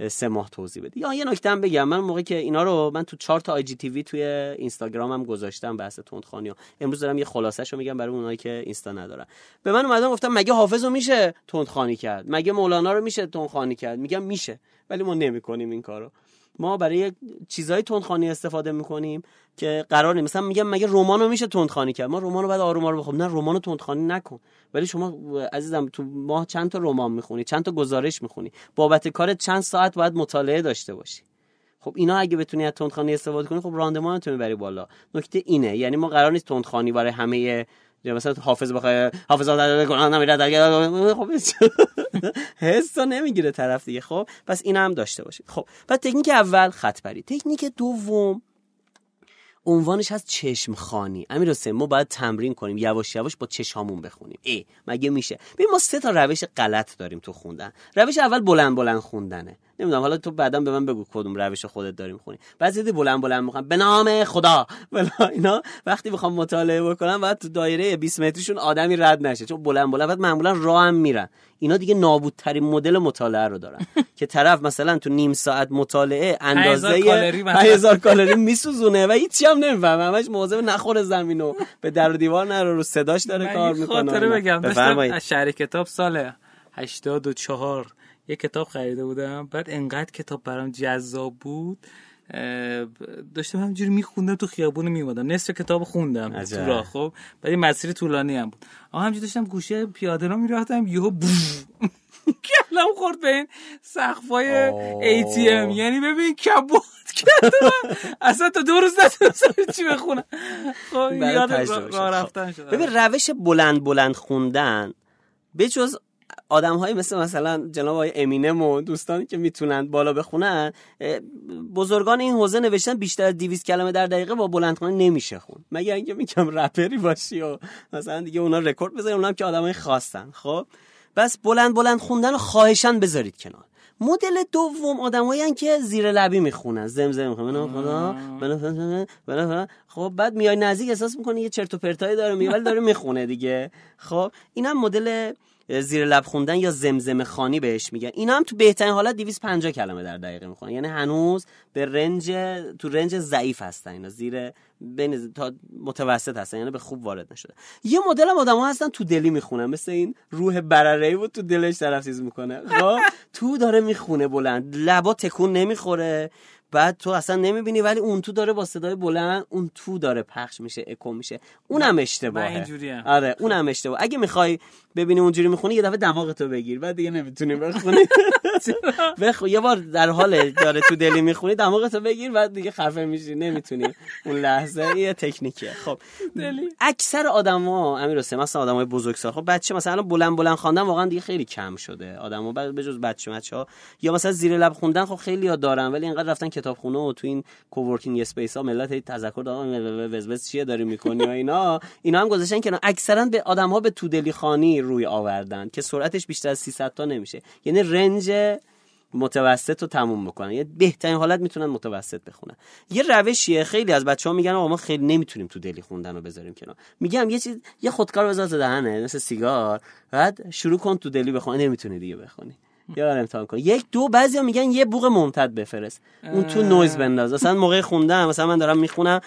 سه ماه توضیح بدی. یا یه نکته هم بگم. من موقعی که اینا رو من تو چهار تا آی جی تی وی توی اینستاگرامم گذاشتم بحث تندخوانی امروز دارم یه خلاصش رو میگم برای اونایی که اینستا ندارن. به من اومدن گفتم مگه حافظ رو میشه تندخوانی کرد؟ مگه مولانا رو میشه تندخوانی کرد؟ میگم میشه ولی ما نمی‌کنیم این کارو. ما برای چیزهای تندخوانی استفاده می‌کنیم که قرار مثلا میگم مگه رمان رو میشه تندخوانی کرد؟ ما رمان رو بعد آروم آروم بخونیم. نه رمان رو تندخوانی نکن. ولی شما عزیزم تو ماه چند تا رمان می‌خونی؟ چند تا گزارش می‌خونی؟ بابت کارت چند ساعت باید مطالعه داشته باشی. خب اینا اگه بتونی از تندخوانی استفاده کنی خب راندمانتون می‌بری بالا. نکته اینه یعنی ما قرار نیست تندخوانی برای همه مثلا حافظ بخواد حافظ داده کنه نمیره در خب حس نمی‌گیره طرف دیگه خب؟ پس این هم داشته باشید. خب بعد تکنیک اول خط بری تکنیک دوم عنوانش هست چشم خانی. امیر حسین ما باید تمرین کنیم یواش یواش با چشامون بخونیم. ای مگه میشه؟ ببین ما سه تا روش غلط داریم تو خوندن. روش اول بلند بلند خوندنه. نمی‌دونم حالا تو بعدا به من بگو کدوم روش خودت داریم خونی. بعضی دی بلند بلند می‌خوام. به نام خدا. بلا اینا وقتی می‌خوام مطالعه بکنم بعد تو دایره 20 متریشون آدمی رد نشه. چون بلند بلند بعد معمولا راه هم میرن. اینا دیگه نابودترین مدل مطالعه رو دارن. که طرف مثلا تو نیم ساعت مطالعه اندازه 5000 کالری میسوزونه و هیچی هم نمی‌فهمه. همش مواظب نخوره زمینو به در و دیوار نره رو صداش داره کار می‌کنه خاطره بگم. از شهر کتاب سال 84 یه کتاب خریده بودم. بعد انقدر کتاب برام جذاب بود داشتم همجوری میخوندم تو خیابون میومدم نصف کتاب خوندم تو راه خب. بعد مسیر طولانی هم بود. اما همجوری داشتم گوشه پیاده رو می‌رفتم یهو کلم خورد به این سقفای ATM یعنی ببین کبوت کردم اصلا تا دو روز نتونستم چی بخونم. خب یاد راه رفتن شد. ببین روش بلند بلند خوندن بجز آدم های مثل مثلا جناب آقای امینم و دوستانی که می‌تونن بالا بخونن بزرگان این حوزه نوشتن بیشتر از 200 کلمه در دقیقه با بلندخوانی نمیشه خون مگه اینکه میگم رپری باشی و مثلا دیگه اونا رکورد بزنن اونا هم که آدمای خواستن خب بس بلند بلند خوندن رو خواهشان بذارید کنار. مدل دوم آدمایی که زیر لبی می‌خونن. زمزمه می‌خونن. خدا. خب بعد میای نزدیک احساس می‌کنی یه چرت و پرتایی داره میگه ولی داره می‌خونه دیگه. خب اینم مدل زیر لب خوندن یا زمزمه خانی بهش میگن. اینا هم تو بهترین حالت 250 کلمه در دقیقه می‌خونن. یعنی هنوز به رنج تو رنج ضعیف هستن اینا. زیر بین تا متوسط هستن. یعنی به خوب وارد نشده. یه مدل هم آدم ها هستن تو دلی می‌خونن. مثل این روح برره بود تو دلش طرف چیز می‌کنه. خب؟ تو داره می‌خونه بلند. لبا تکون نمی‌خوره. بعد تو اصلا نمی‌بینی ولی اون تو داره با صدای بلند اون تو داره پخش میشه اکو میشه. اونم اشتباهه. آره اونم اشتباه اگه می‌خوای ببینی اونجوری می‌خونی یه دفعه دماغتو بگیر. بعد دیگه نمی‌تونی بخونی. بخو یه بار در حال داره تو دلی می‌خونی دماغتو بگیر بعد دیگه خفه میشی. نمی‌تونی. اون لحظه یه تکنیکه خب. دلی. اکثر آدما امیر حسین مثلا آدمای بزرگسال. خب بچه مثلا بلند بلند خواندن واقعا دیگه خیلی کم شده. آدما به جز بچه بچه‌ها. یا مثلا زیر لب خوندن خب خیلی ها دارن ولی اینقدر رفتن کتابخونه و تو این coworking space ها ملت تذکر دادن وزوز چیه داری می‌کنی و اینا؟ اینا هم گذاشتن که اکثرا به آدم ها به تودلی خوانی روی آوردن که سرعتش بیشتر از 300 تا نمیشه. یعنی range متوسط رو تموم بکنن. یه بهترین حالت می‌تونن متوسط بخونن. یه روشیه. خیلی از بچه ها میگن آقا ما خیلی نمی‌تونیم تو دلی خوندن رو بذاریم کنار. میگم یه چیز یه خودکار بذار دهنه مثل سیگار. بعد شروع کن تو دلی بخونی. نمی‌تونی دیگه بخونی. یه بار امتحان کن یک دو بعضیا میگن یه بوق ممتد بفرست. اون تو نویز بنداز. مثلا موقع خوندم مثلا من دارم می‌خونم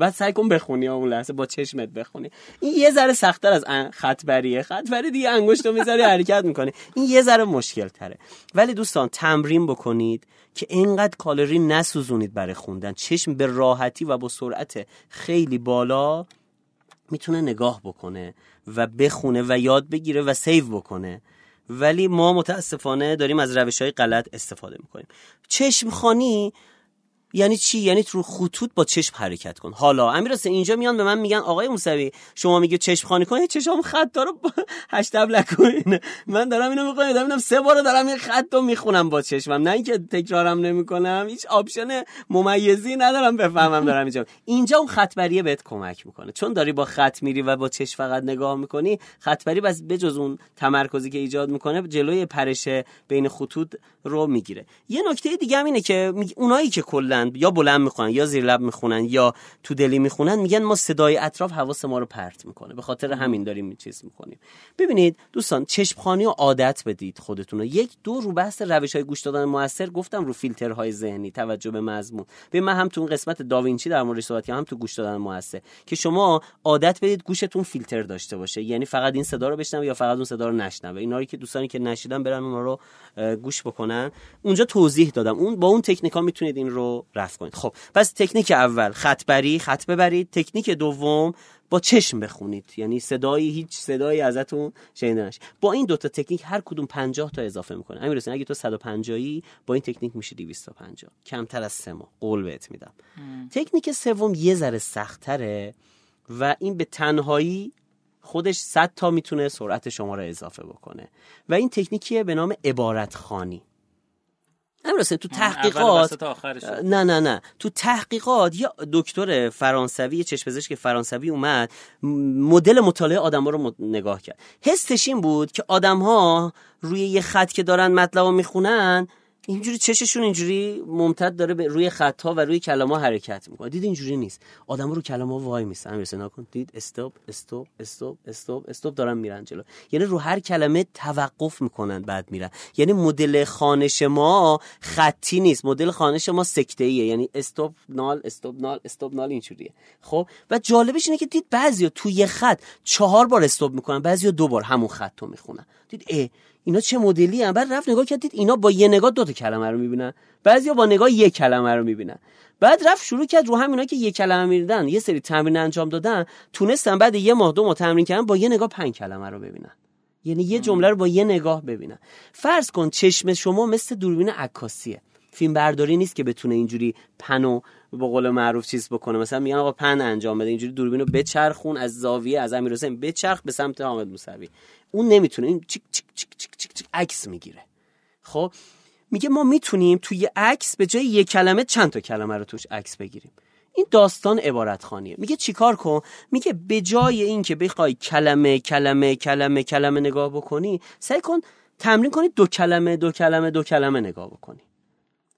بعد سعی کن بخونی اون لحظه با چشمت بخونی. این یه ذره سختتر از خط بریه خط بری دیگه انگشتو می‌ذاری حرکت می‌کنی. این یه ذره مشکل تره ولی دوستان تمرین بکنید که اینقدر کالری نسوزونید برای خوندن. چشم به راحتی و با سرعت خیلی بالا می‌تونه نگاه بکنه. و بخونه و یاد بگیره و سیو بکنه. ولی ما متاسفانه داریم از روش های غلط استفاده می‌کنیم. چشم خانی یعنی چی؟ یعنی تو خطوط با چشم حرکت کن. حالا امیر اینجا میان به من میگن آقای موسوی شما میگه چشم خانی کن چشم خط رو هشت ابلک من دارم اینو می‌خونم ببینم سه بار دارم این خط رو می‌خونم با چشمم. نه اینکه تکرارم نمی‌کنم هیچ آپشن ممیزی ندارم بفهمم دارم اینجا. اینجا اون خطبریه بهت کمک می‌کنه. چون داری با خط میری و با چشم فقط نگاه می‌کنی خطبری بس بجز اون تمرکزی که ایجاد می‌کنه جلوی پرش بین خطوط رو می‌گیره. یه نکته دیگه هم اینه که اونایی که کلا یا بلند می‌خونن یا زیر لب می‌خونن یا تو دلی می‌خونن میگن ما صدای اطراف حواس ما رو پرت می‌کنه. به خاطر همین داریم چیز می‌کنیم ببینید دوستان چشمخانی و عادت بدید خودتون رو. یک دو رو بحث روش های گوش دادن موثر. گفتم رو فیلترهای ذهنی. توجه به مضمون. به من هم تو اون قسمت داوینچی در مورد صحبت هم تو گوش دادن موثر. که شما عادت بدید گوشتون فیلتر داشته باشه. یعنی فقط این صدا رو بشنوه یا فقط اون صدا رو نشنوه. اینا که دوستانی که نشیدن برن اون رو گوش بکنن. اونجا توضیح دادم. اون با اون تکنیکا می‌تونید این رو رفع کنید. خب پس تکنیک اول خط بری خط ببرید. تکنیک دوم با چشم بخونید. یعنی صدایی هیچ صدایی ازتون شنیده نشه با این دوتا تکنیک هر کدوم 50 تا اضافه می‌کنه. امیر حسین اگه تو 150 با این تکنیک میشه 250 کمتر از سه ماه. قول بهت میدم. تکنیک سوم یه ذره سختره و این به تنهایی خودش 100 تا می‌تونه سرعت شما رو اضافه بکنه. و این تکنیکیه به نام عبارت خانی تو تحقیقات نه نه نه. تو تحقیقات یا دکتر فرانسوی چشم پزشک فرانسوی اومد مدل مطالعه آدم رو نگاه کرد. حسش این بود که آدم ها روی یه خط که دارن مطلب رو می‌خونن اینجوری چششون اینجوری ممتد داره به روی خطا و روی کلمه حرکت می‌کنه. دید اینجوری نیست. آدم رو کلمه وای میسن. امیر نکن دید استاپ استاپ استاپ استاپ استاپ دارن میرن جلو. یعنی رو هر کلمه توقف می‌کنن بعد میرن. یعنی مدل خانش ما خطی نیست. مدل خانش ما سکته ایه یعنی استاپ نال استاپ نال استاپ نال اینجوریه. خب؟ و جالبش اینه که دید بعضیا توی خط چهار بار استاپ می‌کنن. بعضیا دو بار همون خط رو می‌خونن. دید اه اینا چه مدلی هم بعد رفت نگاه کردید اینا با یه نگاه دو تا کلمه رو می‌بینن. بعضیا با نگاه یک کلمه رو می‌بینن. بعد رفت شروع کرد رو همینا که یک کلمه میدن یه سری تمرین انجام دادن تونستن بعد یه ماه دو ماه تمرین کردن با یه نگاه پنج کلمه رو ببینن. یعنی یه جمله رو با یه نگاه ببینن. فرض کن چشم شما مثل دوربین عکاسیه. فیلم برداری نیست که بتونه اینجوری پنو به قول معروف چیز بکنه. مثلا میگن آقا پن انجام بده اینجوری دوربینو بچرخون از زاویه از امیر حسین بچرخ به سمت حامد موسوی. اون نمی‌تونه. این چیک چیک چیک عکس می‌گیره. خب میگه ما می‌تونیم توی عکس به جای یک کلمه چند تا کلمه رو توش عکس بگیریم. این داستان عبارت خانیه میگه چیکار کن؟ میگه به جای اینکه بخوای کلمه کلمه کلمه کلمه نگاه بکنی سعی کن تمرین کنی دو کلمه دو کلمه دو کلمه نگاه بکنی.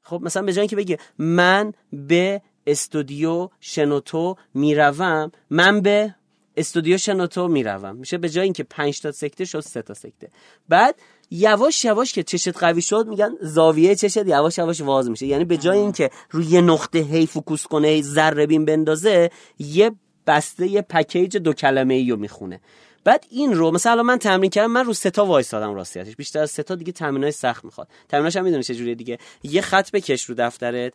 خب مثلا به جای اینکه بگی من به استودیو شنوتو می‌روم من به استودیو شنوتو می‌روم. میشه به جای اینکه 5 تا سکته شد 3 تا سکته. بعد یواش یواش که چشت قوی شد میگن زاویه چشت یواش یواش واز میشه. یعنی به جای اینکه روی یه نقطه هی فوکوس کنه ذره بین بندازه یه بسته یه پکیج دو کلمه ای رو می‌خونه. بعد این رو مثلا من تمرین کردم من رو سه تا وایسادم راستیتش. بیشتر از سه تا دیگه تمرینای سخت می‌خواد. تمریناش هم می‌دونی چه جوریه دیگه. یه خط بکش رو دفترت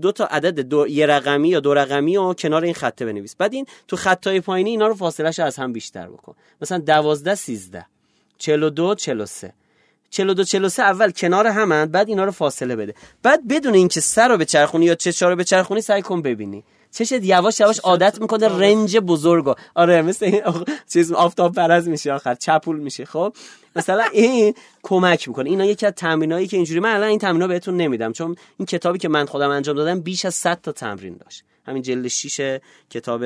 دو تا عدد دو یه رقمی یا دو رقمی و کنار این خطه بنویس. بعد این تو خطای پایینی اینا رو فاصلهش از هم بیشتر بکن. مثلا 12 13 42 43 42 43 اول کنار همن بعد اینا رو فاصله بده. بعد بدون اینکه سر رو بچرخونی یا چه رو بچرخونی سعی کن ببینی. چشت یواش یواش عادت می‌کنه رنج بزرگو آره مثل این چیز آفتاب پرز میشه آخر چپول میشه. خب؟ مثلا این کمک می‌کنه. اینا یکی از تمرینایی که اینجوری من الان این تمرینا بهتون نمیدم چون این کتابی که من خودم انجام دادم بیش از 100 تا تمرین داشت. همین جلد 6 کتاب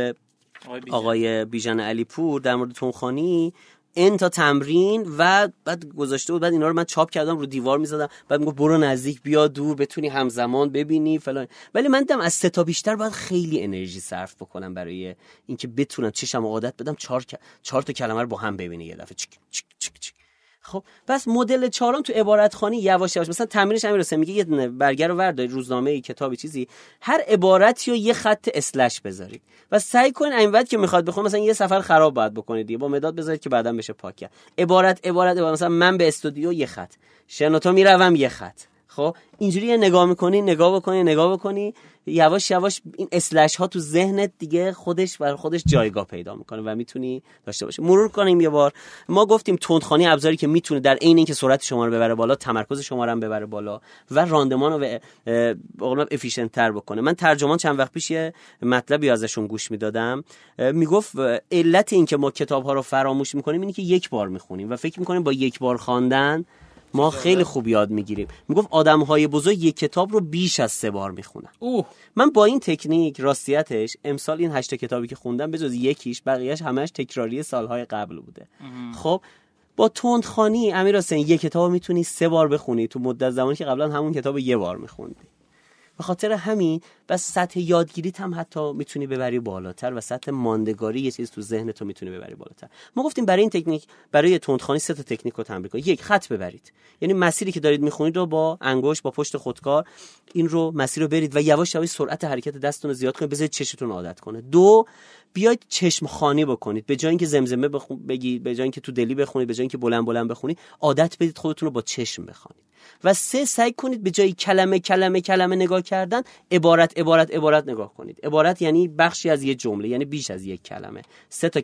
آقای بیژن. علی پور در مورد تونخانی این تا تمرین و بعد گذاشته بود بعد اینا رو من چاپ کردم رو دیوار می‌زدم. بعد می‌گفت برو نزدیک بیا دور بتونی همزمان ببینی فلان. ولی من دیدم از سه تا بیشتر باید خیلی انرژی صرف بکنم برای اینکه بتونم چشم عادت بدم چهار چهار تا کلمه رو با هم ببینی یه دفعه. چک چک خب پس مدل چهارم تو عبارت خانی یواش یواش مثلا تمرینش حسین میگه یه دونه برگر رو وردارید روزنامه ای کتابی چیزی هر عبارتی رو یه خط اسلش بذارید. و سعی کنین این که می‌خواد بخونه مثلا یه سفر خراب باید بکنید با مداد بذارید که بعدا بشه پاک کرد. عبارت عبارت مثلا من به استودیو یه خط شنوتو می‌روم یه خط. خب؟ اینجوری نگاه می‌کنی نگاه بکنی نگاه بکنی یواش یواش این اسلش ها تو ذهنت دیگه خودش بر خودش جایگاه پیدا می‌کنه و می‌تونی داشته باشه مرور کنیم یه بار. ما گفتیم تندخانی ابزاری که می‌تونه در عین اینکه سرعت شما رو ببره بالا تمرکز شما رو هم ببره بالا و راندمان رو به افیشنت تر بکنه. من ترجمان چند وقت پیش یه مطلبی ازشون گوش می‌دادم. می‌گفت علت اینکه ما کتاب ها رو فراموش می‌کنیم اینه که یک بار می‌خونیم و فکر می‌کنیم با یک بار خواندن ما خیلی خوب یاد می‌گیریم. می‌گفت آدم های بزرگ یک کتاب رو بیش از سه بار می‌خونن. اوه. من با این تکنیک راستیتش امسال این هشت کتابی که خوندم به جز یکیش بقیهش همش تکراری سالهای قبل بوده. خب با تندخانی امیر حسین یک کتاب می‌تونی سه بار بخونی تو مدت زمانی که قبلا همون کتاب یه بار میخوندی. به خاطر همین بس سطح یادگیریت هم حتی می‌تونی ببری بالاتر و سطح ماندگاری یه چیز تو ذهن تو می‌تونی ببری بالاتر. ما گفتیم برای این تکنیک برای تندخانی سه تا تکنیک رو تمرین کنید. یک خط ببرید. یعنی مسیری که دارید می‌خونید رو با انگشت با پشت خودکار این رو مسیر رو برید و یواش یواش سرعت حرکت دستتون رو زیاد کنید بذارید چشتون عادت کنه. دو بیاید چشم خانی بکنید. به جای اینکه زمزمه بخون بگید به جای اینکه تو دلی بخونید به جای اینکه بلند بلند بخونید عادت بدید خودتون رو با چشم بخونید و سه سعی کنید به جای کلمه کلمه کلمه نگاه کردن عبارت عبارت عبارت نگاه کنید. عبارت یعنی بخشی از یه جمله یعنی بیش از یک کلمه. سه تا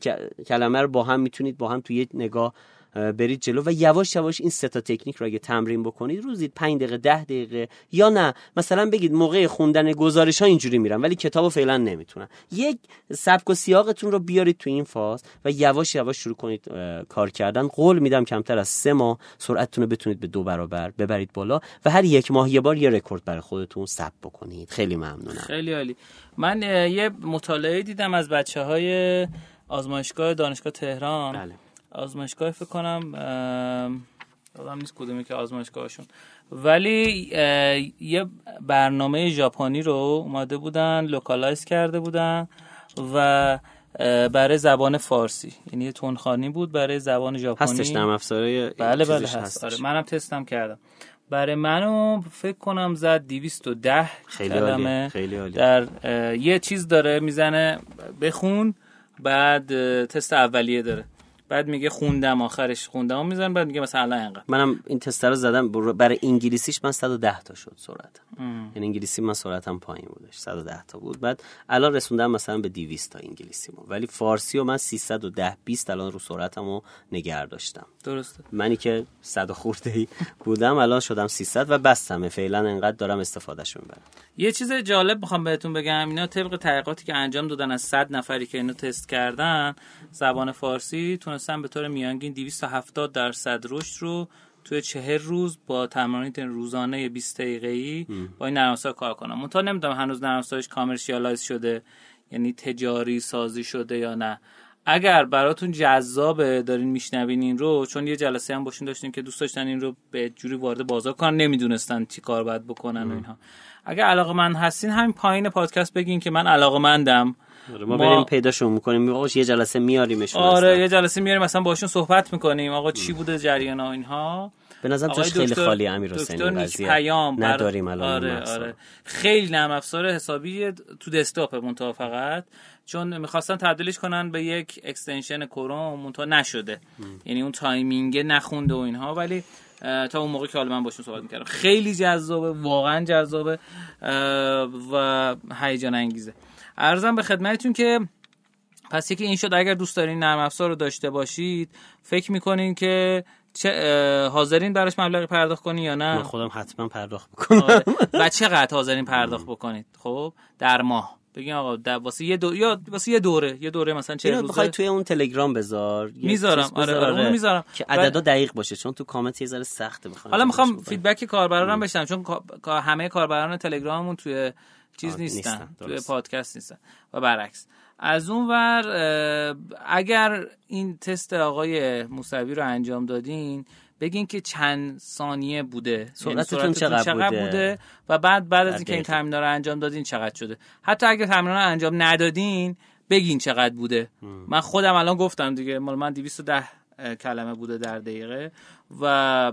کلمه رو با هم می‌تونید با هم توی یک نگاه برید جلو و یواش یواش این سه تا تکنیک رو اگه تمرین بکنید روزی 5 دقیقه 10 دقیقه یا نه. مثلا بگید موقع خوندن گزارش ها اینجوری میرم ولی کتابو فعلا نمی‌تونم. یک سبک و سیاقتون رو بیارید تو این فاز و یواش یواش شروع کنید کار کردن. قول میدم کمتر از سه ماه سرعتتون رو بتونید به دو برابر ببرید بالا و هر یک ماه یه بار یه رکورد برای خودتون ثبت بکنید. خیلی ممنونم. خیلی عالی. من یه مطالعه دیدم از بچه های آزمایشگاه دانشگاه تهران. بله. آزمایشگاه فکر کنم یادم نیست کدومی که آزمایشگاهشون. ولی یه برنامه ژاپنی رو اومده بودن localize کرده بودن و برای زبان فارسی. یعنی یه تندخوانی بود برای زبان ژاپنی. هستش نرم افزاره بله بله هست. آره منم تستم کردم. برای منو فکر کنم زد 210 خیلی عالی. خیلی عالی. در یه چیز داره می‌زنه بخون بعد تست اولیه داره. بعد میگه خوندم آخرش خوندم. می‌زنم بعد میگه مثلا اینقدر منم این تست رو زدم. برای انگلیسیش من 110 تا شد سرعت. یعنی انگلیسی من سرعتم پایین بودش. 110 تا بود. بعد الان رسوندم مثلا به 200 تا انگلیسی مو ولی فارسی و من 310 20 الان رو سرعتمو نگه داشتم. درسته. منی که 100 خورده ای بودم الان شدم 300 و بستمه. فعلا انقدر دارم استفادهش می‌برم. یه چیز جالب می‌خوام بهتون بگم. اینا طبق تحقیقاتی که انجام دادن از 100 نفری که اینو تست کردن زبان فارسی تونستن به طور میانگین 270 درصد رشد رو توی چهر روز با تمرینات روزانه 20 دقیقه‌ای با این نرم کار کنم منتها نمی‌دونم هنوز نرم کامرشیالایز شده یعنی تجاری سازی شده یا نه. اگر براتون جذابه دارین میشنوین این رو چون یه جلسه هم باشین داشتیم که دوست داشتن این رو به جوری وارد بازار کنن نمی‌دونستن چی کار باید بکنن و اینها. اگر علاقه من هستین همین پایین پادکست بگین که من علاقه مندم آره ما, ما بریم پیداشون می‌کنیم. آقا یه جلسه میاریمشون آره یه جلسه میاریم مثلا باشون صحبت می‌کنیم. آقا چی بوده جریان اینها؟ به نظر جاش خیلی خالی امیر حسین قضیه. پیام نداریم الان آره آره. خیلی نرم افزار حسابی تو desktop منتها فقط. چون می‌خواستن تبدیلش کنن به یک extension کروم منتها نشده. یعنی اون timing نخونده و اینها. ولی تا اون موقع که حالا من باشون صحبت می‌کردم. خیلی جذابه واقعا جذابه و هیجان انگیزه. عرضم به خدمتتون که پس یکی این شد اگر دوست دارین نرم افزار رو داشته باشید فکر می‌کنین که چه حاضرین براش مبلغی پرداخت کنی یا نه؟ من خودم حتما پرداخت بکنم آره. و چقدر حاضرین پرداخت بکنید؟ خب در ماه. بگین آقا واسه یه دو یا واسه یه دوره. یه دوره مثلا چه روزه. بخوای توی اون تلگرام بذار. می‌ذارم. آره آره می‌ذارم. که عددا دقیق باشه چون تو کامنت یه ذره سخته می‌خوام حالا می‌خوام فیدبک کاربران بشم چون همه کاربران تلگراممون توی چیز نیستن, نیستن. توی پادکست نیستن. و برعکس. از اون ور اگر این تست آقای موسوی رو انجام دادین بگین که چند ثانیه بوده. یعنی سرعتتون چقدر, چقدر بوده. بوده؟ و بعد بعد از اینکه این تمرین رو انجام دادین چقدر شده؟ حتی اگر تمرین رو انجام ندادین بگین چقدر بوده. من خودم الان گفتم دیگه مال من 210 کلمه بوده در دقیقه. و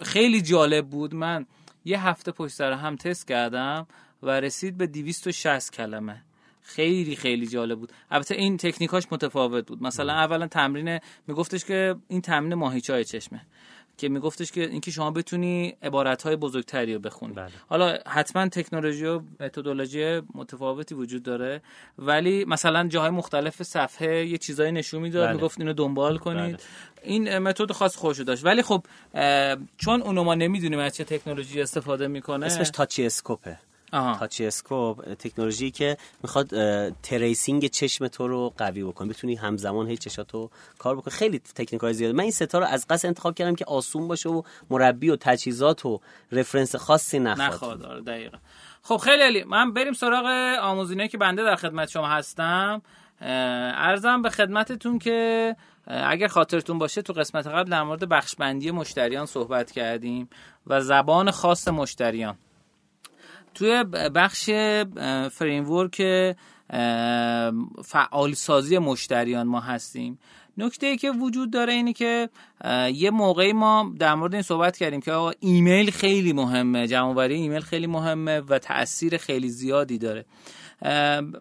خیلی جالب بود. من یه هفته پشت سر هم تست کردم. و رسید به 260 کلمه. خیلی خیلی جالب بود. البته این تکنیکاش متفاوت بود. مثلا اولا تمرین میگفتش که این تمرین ماهیچای چشمه که میگفتش که اینکه شما بتونی عبارت های بزرگتری رو بخونی. بله. حالا حتما تکنولوژی و متدولوژی متفاوتی وجود داره ولی مثلا جاهای مختلف صفحه یه چیزایی نشون می‌داد بله. می‌گفت اینو دنبال کنید. بله. این متد خاص خوشو داشت. ولی خب چون اونو ما نمی‌دونیم از چه تکنولوژی استفاده می‌کنه. اسمش تاچی اسکوپه. تاچی اسکوپ تکنولوژی که می‌خواد tracing چشم تو رو قوی بکنه. بتونی همزمان هی چشاتو کار بکنی. خیلی تکنیک های زیاده من این سه تا رو از قصد انتخاب کردم که آسون باشه و مربی و تجهیزات و reference خاصی نخواد. نخواد آره، دقیقا. خب خیلی عالی من بریم سراغ آموزینه که بنده در خدمت شما هستم. عرضم به خدمتتون که اگر خاطرتون باشه تو قسمت قبل در مورد بخشبندی مشتریان صحبت کردیم و زبان خاص مشتریان. توی بخش framework فعال سازی مشتریان ما هستیم. نکته ای که وجود داره اینه که یه موقعی ما در مورد این صحبت کردیم که آقا ایمیل خیلی مهمه جمع‌آوری ایمیل خیلی مهمه و تاثیر خیلی زیادی داره.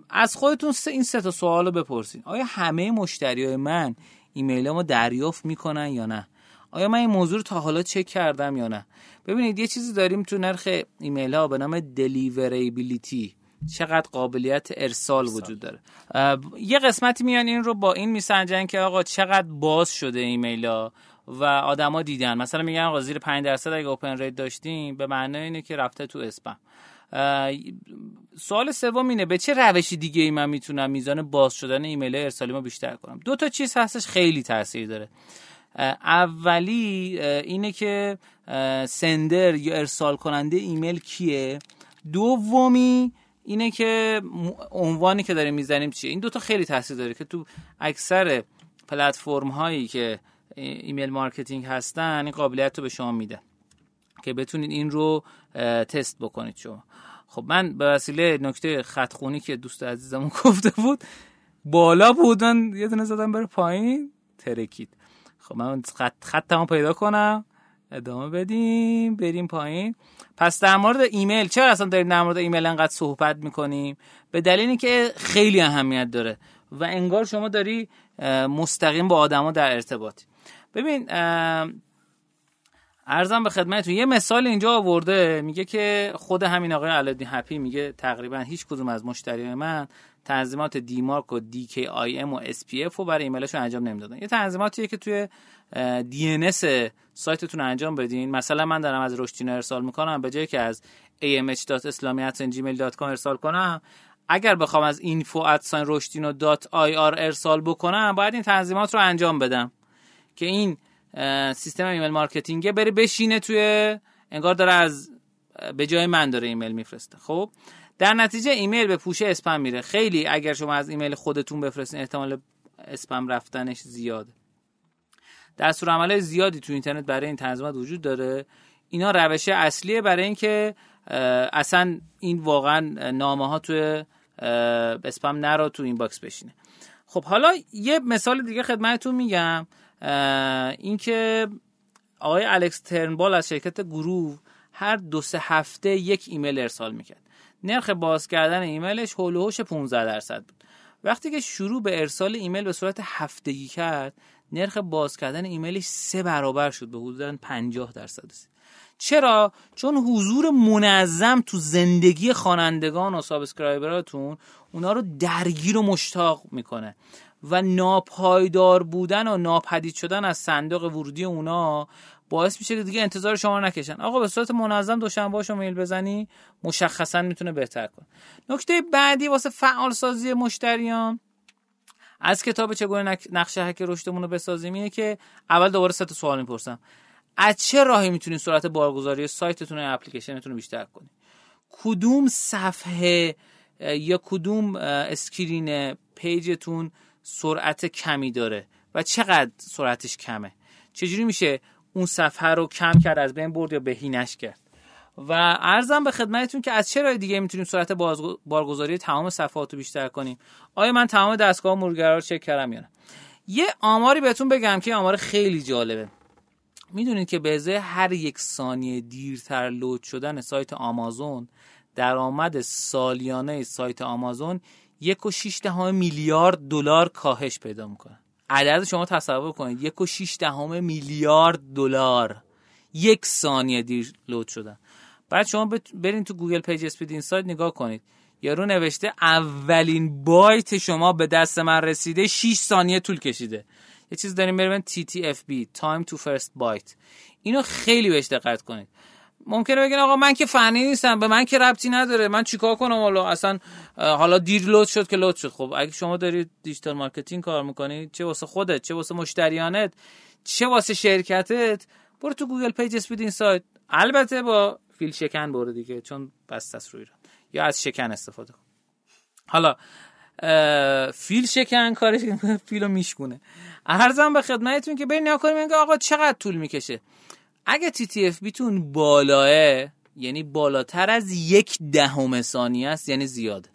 از خودتون این سه تا سوال رو بپرسین. آیا همه مشتری های من ایمیل ما دریافت می‌کنن یا نه؟ آیا من این موضوع رو تا حالا چک کردم یا نه؟ ببینید یه چیزی داریم تو نرخ ایمیل ها به نام deliverability چقدر قابلیت ارسال وجود داره. یه قسمتی میان این رو با این میسنجن که آقا چقدر باز شده ایمیل ها و آدما دیدن. مثلا میگن آقا زیر 5 درصد اگه open rate داشتیم به معنای اینه که رفته تو اسپم. سوال سوم اینه به چه روشی دیگه ای من می‌تونم میزان باز شدن ایمیل ارسالی ما بیشتر کنم؟ دو تا چیز هستش خیلی تاثیر داره. اولی اینه که sender یا ارسال کننده ایمیل کیه؟ دومی اینه که عنوانی که داریم می‌زنیم چیه؟ این دوتا خیلی تاثیر داره که تو اکثر پلتفرم هایی که email marketing هستن این قابلیت رو به شما میده که بتونید این رو تست بکنید شما. خب من به وسیله نکته خطخونی که دوست عزیزمون گفته بود بالا بود من یه دونه زدم بره پایین ترکید. خب من خط خطمو پیدا کنم. ادامه بدیم بریم پایین. پس در مورد ایمیل چرا اصلا داریم در مورد ایمیل انقدر صحبت می‌کنیم؟ به دلیل که خیلی اهمیت داره و انگار شما داری مستقیم با آدما در ارتباط. ببین ارزم به خدمتتون یه مثال اینجا آورده میگه که خود همین آقای علادین هپی میگه تقریبا هیچ کدوم از مشتری من تنظیمات DMARC و DKIM و SPF رو برای ایمیلشون انجام نمی‌دادن. یه تنظیماتیه که توی DNS سایتتون انجام بدین. مثلا من دارم از رشدینو ارسال می‌کنم به جای که از amh.islami@gmail.com ارسال کنم. اگر بخوام از info ارسال بکنم باید این تنظیمات رو انجام بدم که این سیستم email marketing بره بشینه توی انگار داره از به جای من داره ایمیل میفرسته. خب؟ در نتیجه ایمیل به پوشه اسپم میره. خیلی اگر شما از ایمیل خودتون بفرستین احتمال اسپم رفتنش زیاده. دستورالعمل زیادی تو اینترنت برای این تنظیمات وجود داره. اینا روش اصلیه برای اینکه اصلا این واقعا نامه ها تو اسپم نره تو inbox بشینه. خب حالا یه مثال دیگه خدمتتون میگم. اینکه آقای الکس ترنبال از شرکت Groove هر دو سه هفته یک ایمیل ارسال می‌کرد. نرخ باز کردن ایمیلش هول و 15 درصد بود. وقتی که شروع به ارسال ایمیل به صورت هفتگی کرد نرخ باز کردن ایمیلش سه برابر شد به حدود 50 درصد چرا؟ چون حضور منظم تو زندگی خوانندگان و subscriber اتون اونا رو درگیر و مشتاق می‌کنه و ناپایدار بودن و ناپدید شدن از صندوق ورودی اونا باعث میشه که دیگه انتظار شما نکشن. آقا به صورت منظم دوشنبه شما میل بزنی مشخصا می‌تونه بهتر کنه. نکته بعدی واسه فعال سازی مشتریان از کتاب چگونه نقشه هک رشدمون رو بسازیم اینه که اول دوباره سه سوال می‌پرسم. از چه راهی می‌تونید سرعت بارگذاری سایتتون و اپلیکیشنتون رو بیشتر کنید کدوم صفحه یا کدوم screen page تون سرعت کمی داره و چقدر سرعتش کمه؟ چجوری میشه اون صفحه رو کم کرد از بین برد یا بهینش کرد. و عرضم به خدمتتون که از چه راه دیگه می‌تونیم سرعت بارگذاری تمام صفحات رو بیشتر کنیم؟ آیا من تمام دستگاه مرورگرا رو چک کردم یا نه؟ یه آماری بهتون بگم که آمار خیلی جالبه. می‌دونید که به ازای هر یک ثانیه دیرتر load شدن سایت آمازون درآمد سالیانه سایت آمازون یک و میلیارد دلار کاهش پیدا می‌کنه. عدد شما تصور کنید. یک و شیش دهم میلیارد دلار. یک ثانیه دیر load شدن بعد شما برین تو Google PageSpeed Insight نگاه کنید. یارو نوشته اولین بایت شما به دست من رسیده. 6 ثانیه طول کشیده. یه چیز داریم به نام TTFB Time to First Byte. اینو خیلی بهش دقت کنید. ممکنه بگین آقا من که فنی نیستم به من که ربطی نداره. من چیکار کنم حالا؟ اصلا حالا دیر load شد که load شد. خب اگه شما دارید digital marketing کار می‌کنید چه واسه خودت چه واسه مشتریانت چه واسه شرکتت برو تو Google PageSpeed Insight البته با فیل شکن برو دیگه چون بس است روی یا از شکن استفاده کن. بیل فیل شکن کارش فیلو میشکونه. ارزم به خدمتتون که برین کنیم آقا چقدر طول می‌کشه؟ اگه تی تی اف بیتون بالاه یعنی بالاتر از یک دهم ثانیه است یعنی زیاده.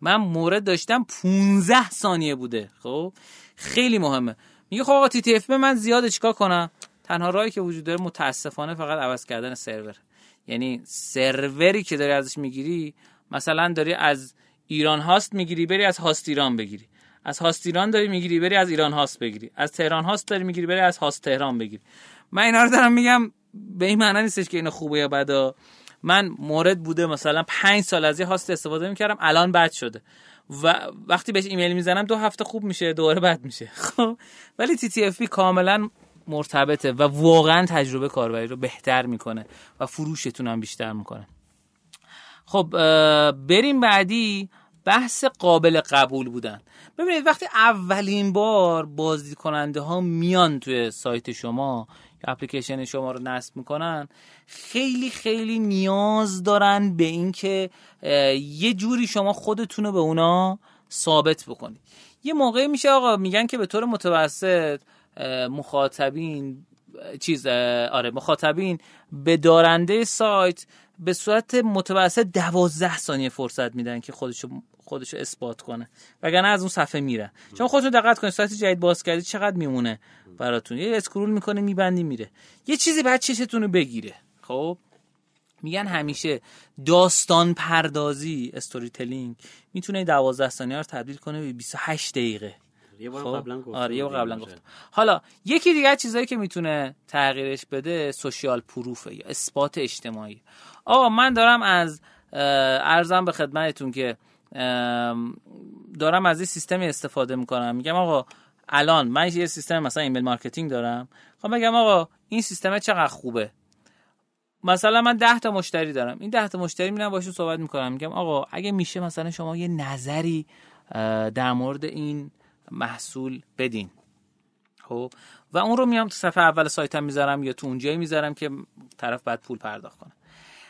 من مورد داشتم 15 ثانیه بوده. خب؟ خیلی مهمه. میگه خب آقا تی تی اف به من زیاده چیکار کنم؟ تنها راهی که وجود داره متاسفانه فقط عوض کردن سرور. یعنی سروری که داری ازش می‌گیری مثلا داری از ایران هاست می‌گیری بری از هاست ایران بگیری. از هاست ایران داری می‌گیری بری از ایران هاست بگیری. از تهران هاست داری می‌گیری بری از هاست تهران بگیری. من اینا رو دارم میگم به این معنی نیستش که اینو خوبه یا بده. من مورد بوده مثلا پنج سال از یه هاست استفاده می‌کردم الان بد شده. و وقتی بهش ایمیل می‌زنم دو هفته خوب میشه دوباره بد میشه. خب؟ ولی تی تی اف بی کاملا مرتبطه و واقعا تجربه کاربری رو بهتر می‌کنه و فروشتون هم بیشتر می‌کنه. خب بریم بعدی. بحث قابل قبول بودن. ببینید وقتی اولین بار بازدید کننده ها میان توی سایت شما اپلیکیشن شما رو نصب می‌کنن خیلی خیلی نیاز دارن به اینکه یه جوری شما خودتون رو به اونا ثابت بکنید. یه موقعی میشه آقا میگن که به طور متوسط مخاطبین چیز آره مخاطبین به دارنده سایت به صورت متوسط دوازده ثانیه فرصت میدن که خودشو خودشو اثبات کنه. وگرنه از اون صفحه میره. چون خودتون دقت کنید سایت جدید باز کردید چقدر میمونه براتون؟ یه اسکرول می‌کنه میبندی میره. یه چیزی بعد چشتون رو بگیره. خب؟ میگن همیشه داستان پردازی استوری تلینگ می‌تونه 12 ثانیه رو تبدیل کنه به 28 دقیقه. یه بار خب؟ قبلا گفتم آره یه بار قبلا گفتم حالا یکی دیگه چیزایی که می‌تونه تغییرش بده social proof ه یا اثبات اجتماعی. آقا من دارم از عرضم به خدمتتون که دارم از این سیستمی استفاده می‌کنم. میگم آقا الان من یه سیستم مثلا email marketing دارم. خب میگم آقا این سیستم چقدر خوبه؟ مثلا من 10 تا مشتری دارم. این 10 تا مشتری میرم باشون صحبت می‌کنم. میگم آقا اگه میشه مثلا شما یه نظری در مورد این محصول بدین. خب؟ و اون رو میام تو صفحه اول سایتم می‌ذارم یا تو اونجایی می‌ذارم که طرف بعد پول پرداخت کنه.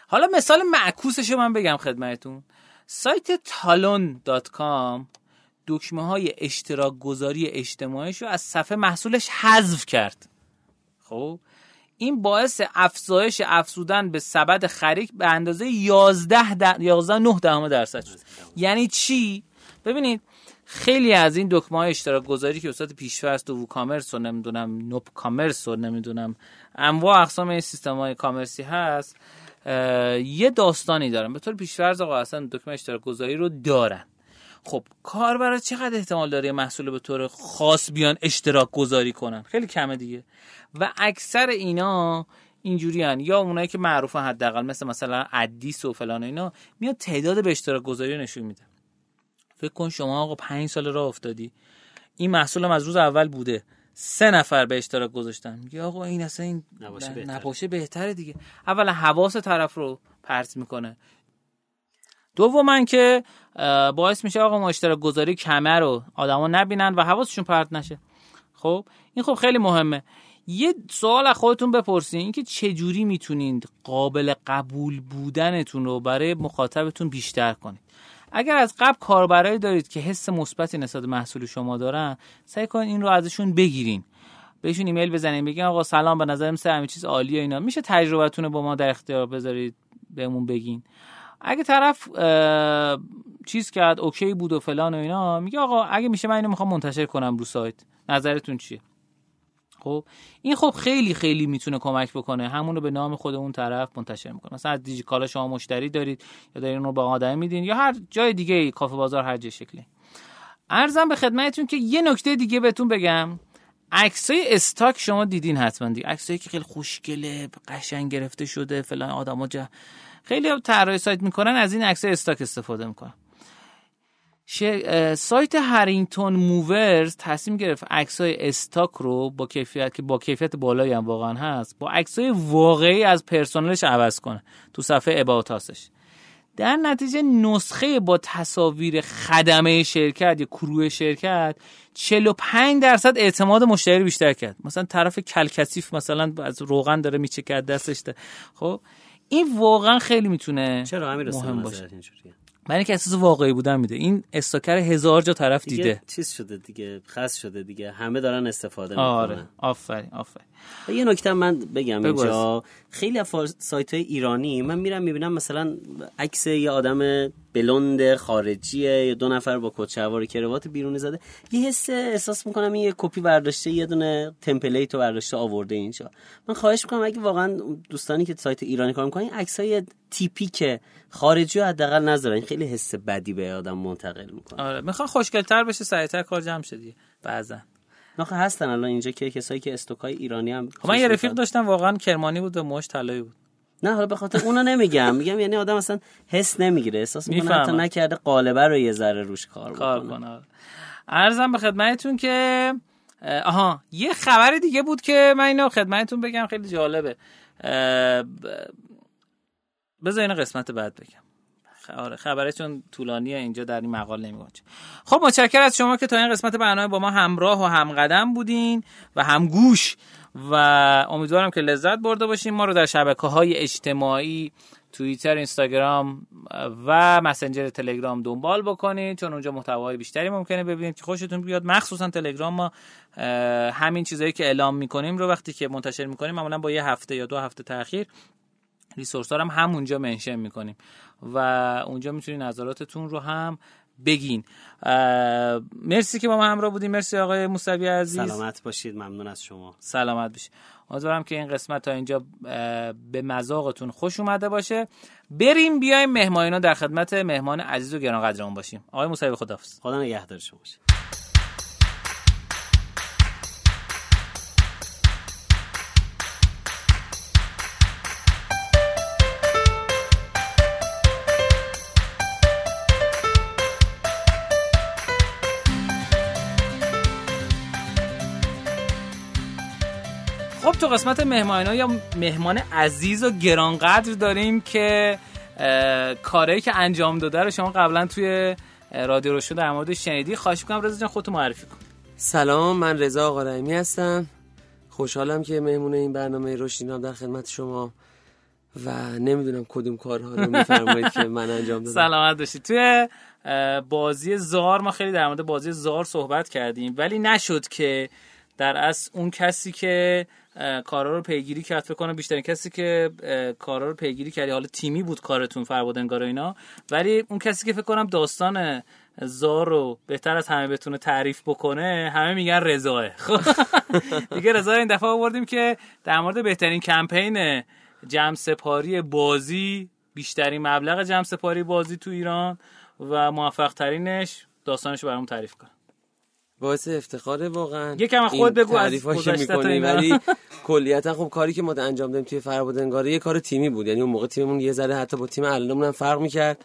حالا مثال معکوسش من بگم خدمتون سایت talon.com دکمه های اشتراک گذاری اجتماعیش رو از صفحه محصولش حذف کرد. خب؟ این باعث افزایش افزودن به سبد خرید به اندازه 11 در... 11 9 دهم درصد شد. یعنی چی؟ ببینید خیلی از این دکمه های اشتراک گذاری که استاد پیشفرست و ووکامرس و نمی‌دونم نوب کامرس و نمی‌دونم انواع اقسام این سیستم های کامرسی هست یه داستانی دارن به طور پیشفرض آقا اصلا دکمه اشتراک گذاری رو دارن. خب کاربرا چقدر احتمال داره محصول به طور خاص بیان اشتراک گذاری کنن؟ خیلی کمه دیگه. و اکثر اینا اینجوری هن. یا اونایی که معروفن حداقل مثل مثلا ادیس و فلان اینا میاد تعداد به اشتراک گذاری نشون میده. فکر کن شما آقا پنج سال راه افتادی. این محصولم از روز اول بوده. سه نفر به اشتراک گذاشتن. میگه آقا این اصلا این نباشه, بهتره. نباشه بهتره دیگه. اولا حواس طرف رو پرت می‌کنه. دوما که باعث میشه آقا ما اشتراک گذاری کمه رو آدما نبینن و حواسشون پرت نشه. خب؟ این خب خیلی مهمه. یه سوال از خودتون بپرسین اینکه چه جوری می‌تونید قابل قبول بودنتون رو برای مخاطبتون بیشتر کنید؟ اگر از قبل کاربرایی دارید که حس مثبتی نسبت محصول شما دارن سعی کنید این رو ازشون بگیرین. بهشون ایمیل بزنین بگین آقا سلام به نظرم سه همه چیز عالیه اینا. میشه تجربتون رو با ما در اختیار بذارید؟ بهمون بگین. اگه طرف چیز کرد اوکی بود و فلان و اینا میگه آقا اگه میشه من اینو می‌خوام منتشر کنم رو سایت. نظرتون چیه؟ خب این خب خیلی خیلی می‌تونه کمک بکنه. همون رو به نام خود اون طرف منتشر می‌کنه. مثلا از دیجیکالا شما مشتری دارید یا دارین رو به آدم میدین یا هر جای دیگه کافه بازار هر جای شکلی. ارزم به خدمتتون که یه نکته دیگه بهتون بگم. عکسای استاک شما دیدین حتما دیگه. عکسایی که خیلی خوشگله قشنگ گرفته شده فلان آدما جا خیلی طراحی سایت می‌کنن از این عکسای استاک استفاده می‌کنن. سایت هرینگتون موورز تصمیم گرفت عکسای استاک رو با کیفیت که با کیفیت بالایی هم واقعا هست با عکسای واقعی از پرسنلش عوض کنه تو صفحه اباوتاسش در نتیجه نسخه با تصاویر خدمه شرکت یا کروه شرکت 45 درصد اعتماد مشتری بیشتر کرد. مثلا طرف کلکسیف مثلا از روغن داره میچکه دستش ده. خب این واقعا خیلی می‌تونه چرا مهم باشه. من اینکه احساس واقعی بودن میده. این استاکر هزار جا طرف دیده. چیز شده دیگه خاص شده دیگه. همه دارن استفاده می‌کنن. آره آفرین. آفرین یه نکته من بگم اینجا. خیلی از سایت های ایرانی من میرم می‌بینم مثلا عکس یه آدم بلند خارجیه یا دو نفر با کچهوار کروات بیرونی زده. یه حس احساس می‌کنم این یه کپی برداشته یه دونه تمپلیت رو برداشته آورده اینجا. من خواهش می‌کنم اگه واقعا دوستانی که سایت ایرانی کار می‌کنن عکس های تیپیک خارجی حداقل نذارن خیلی حس بدی به آدم منتقل می‌کنه. آره می‌خوان خوشگلتر بشه سریعتر کار جمع شه دیگه بعضا. نخه هستن الان اینجا که کسایی که استوکای ایرانی هم خب من یه رفیق داشتم واقعا کرمانی بود و موش طلایی بود. نه حالا به خاطر اونو نمیگم. میگم یعنی آدم اصلا حس نمی‌گیره. احساس می‌کنه حتی نکرده قالبه رو یه ذره روش کار کار کنه ارزم به خدمتتون که آها یه خبر دیگه بود که من اینو خدمتتون بگم خیلی جالبه. بذار اینو قسمت بعد بگم. آره خبرشون طولانیه اینجا در این مقال نمیگم. خب متشکر از شما که تا این قسمت برنامه با ما همراه و همقدم بودین و همگوش و امیدوارم که لذت برده باشین. ما رو در شبکه های اجتماعی توییتر اینستاگرام و مسنجر تلگرام دنبال بکنید چون اونجا محتوای بیشتری ممکنه ببینید که خوشتون بیاد. مخصوصا تلگرام ما همین چیزایی که اعلام می‌کنیم رو وقتی که منتشر می‌کنیم معمولا با یه هفته یا دو هفته تاخیر ریسورس ها هم همونجا منشن می‌کنیم. و اونجا می‌تونید نظراتتون رو هم بگین. مرسی که با ما همراه بودیم مرسی آقای موسوی عزیز. سلامت باشید. ممنون از شما. سلامت باشید. امیدوارم که این قسمت تا اینجا به مذاقتون خوش اومده باشه. بریم بیایم مهمانینا در خدمت مهمان عزیز و گرانقدرمون باشیم. آقای موسوی خداحافظ. خدا نگهدار شما باشه تو قسمت مهمان یا مهمان عزیز و گرانقدر داریم که کاری که انجام داده رو شما قبلا توی رادیو روشن در مورد شنیدی خواهش می‌کنم. رضا جان خودتو معرفی کن. سلام من رضا آقا رحیمی هستم. خوشحالم که مهمون این برنامه روشنینام در خدمت شما و نمی‌دونم کدوم کارها رو میفرمایید که من انجام دادم. سلامت باشید. توی بازی زار ما خیلی در مورد بازی زار صحبت کردیم ولی نشد که در از اون کسی که کارا رو پیگیری کرد فکر کنم بیشترین کسی که کارا رو پیگیری کردی حالا تیمی بود کارتون فربادنگار و اینا. ولی اون کسی که فکر کنم داستان زار رو بهتر از همه بتونه تعریف بکنه همه میگن رضاه. خب. دیگه رضا این دفعه آوردیم که در مورد بهترین کمپین جمع سپاری بازی بیشترین مبلغ جمع سپاری بازی تو ایران و موفق ترینش داستانش رو برامون تعریف کنه باعث افتخاره واقعا. یکم خود بگو از می‌کنی ولی کلیتا خب کاری که ما انجام دادیم توی فربادنگاره یه کار تیمی بود. یعنی اون موقع تیممون یه ذره حتی با تیم الانمون هم فرق می‌کرد.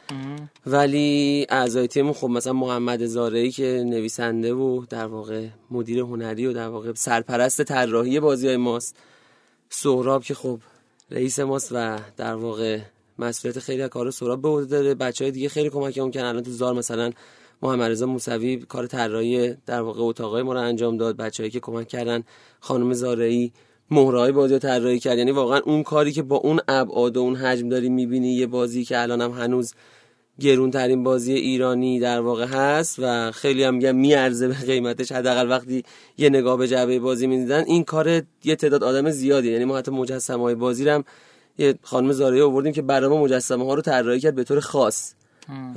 ولی اعضای تیممون خب مثلا محمد زارعی که نویسنده و در واقع مدیر هنری و در واقع سرپرست طراحی بازی های ماست. سهراب که خب رئیس ماست و در واقع مسئولیت خیلی از کار سهراب به عهده داره. بچهای دیگه خیلی کمک کردن. الان تو زار مثلا محمد رضا موسوی کار طراحی در واقع اتاقای ما رو انجام داد بچه‌ای که کمک کردن خانم زارعی مهرهای بازی رو طراحی کرد. یعنی واقعا اون کاری که با اون ابعاد و اون حجم داری می‌بینی یه بازی که الان هم هنوز گرون ترین بازی ایرانی در واقع هست و خیلی هم میگم میارزه به قیمتش. حداقل وقتی یه نگاه به جعبه بازی می‌دیدن این کار یه تعداد آدم زیادی. یعنی ما حتی مجسمه های بازی هم یه خانم زارعی آوردیم که برای ما مجسمه ها رو طراحی کرد به طور خاص.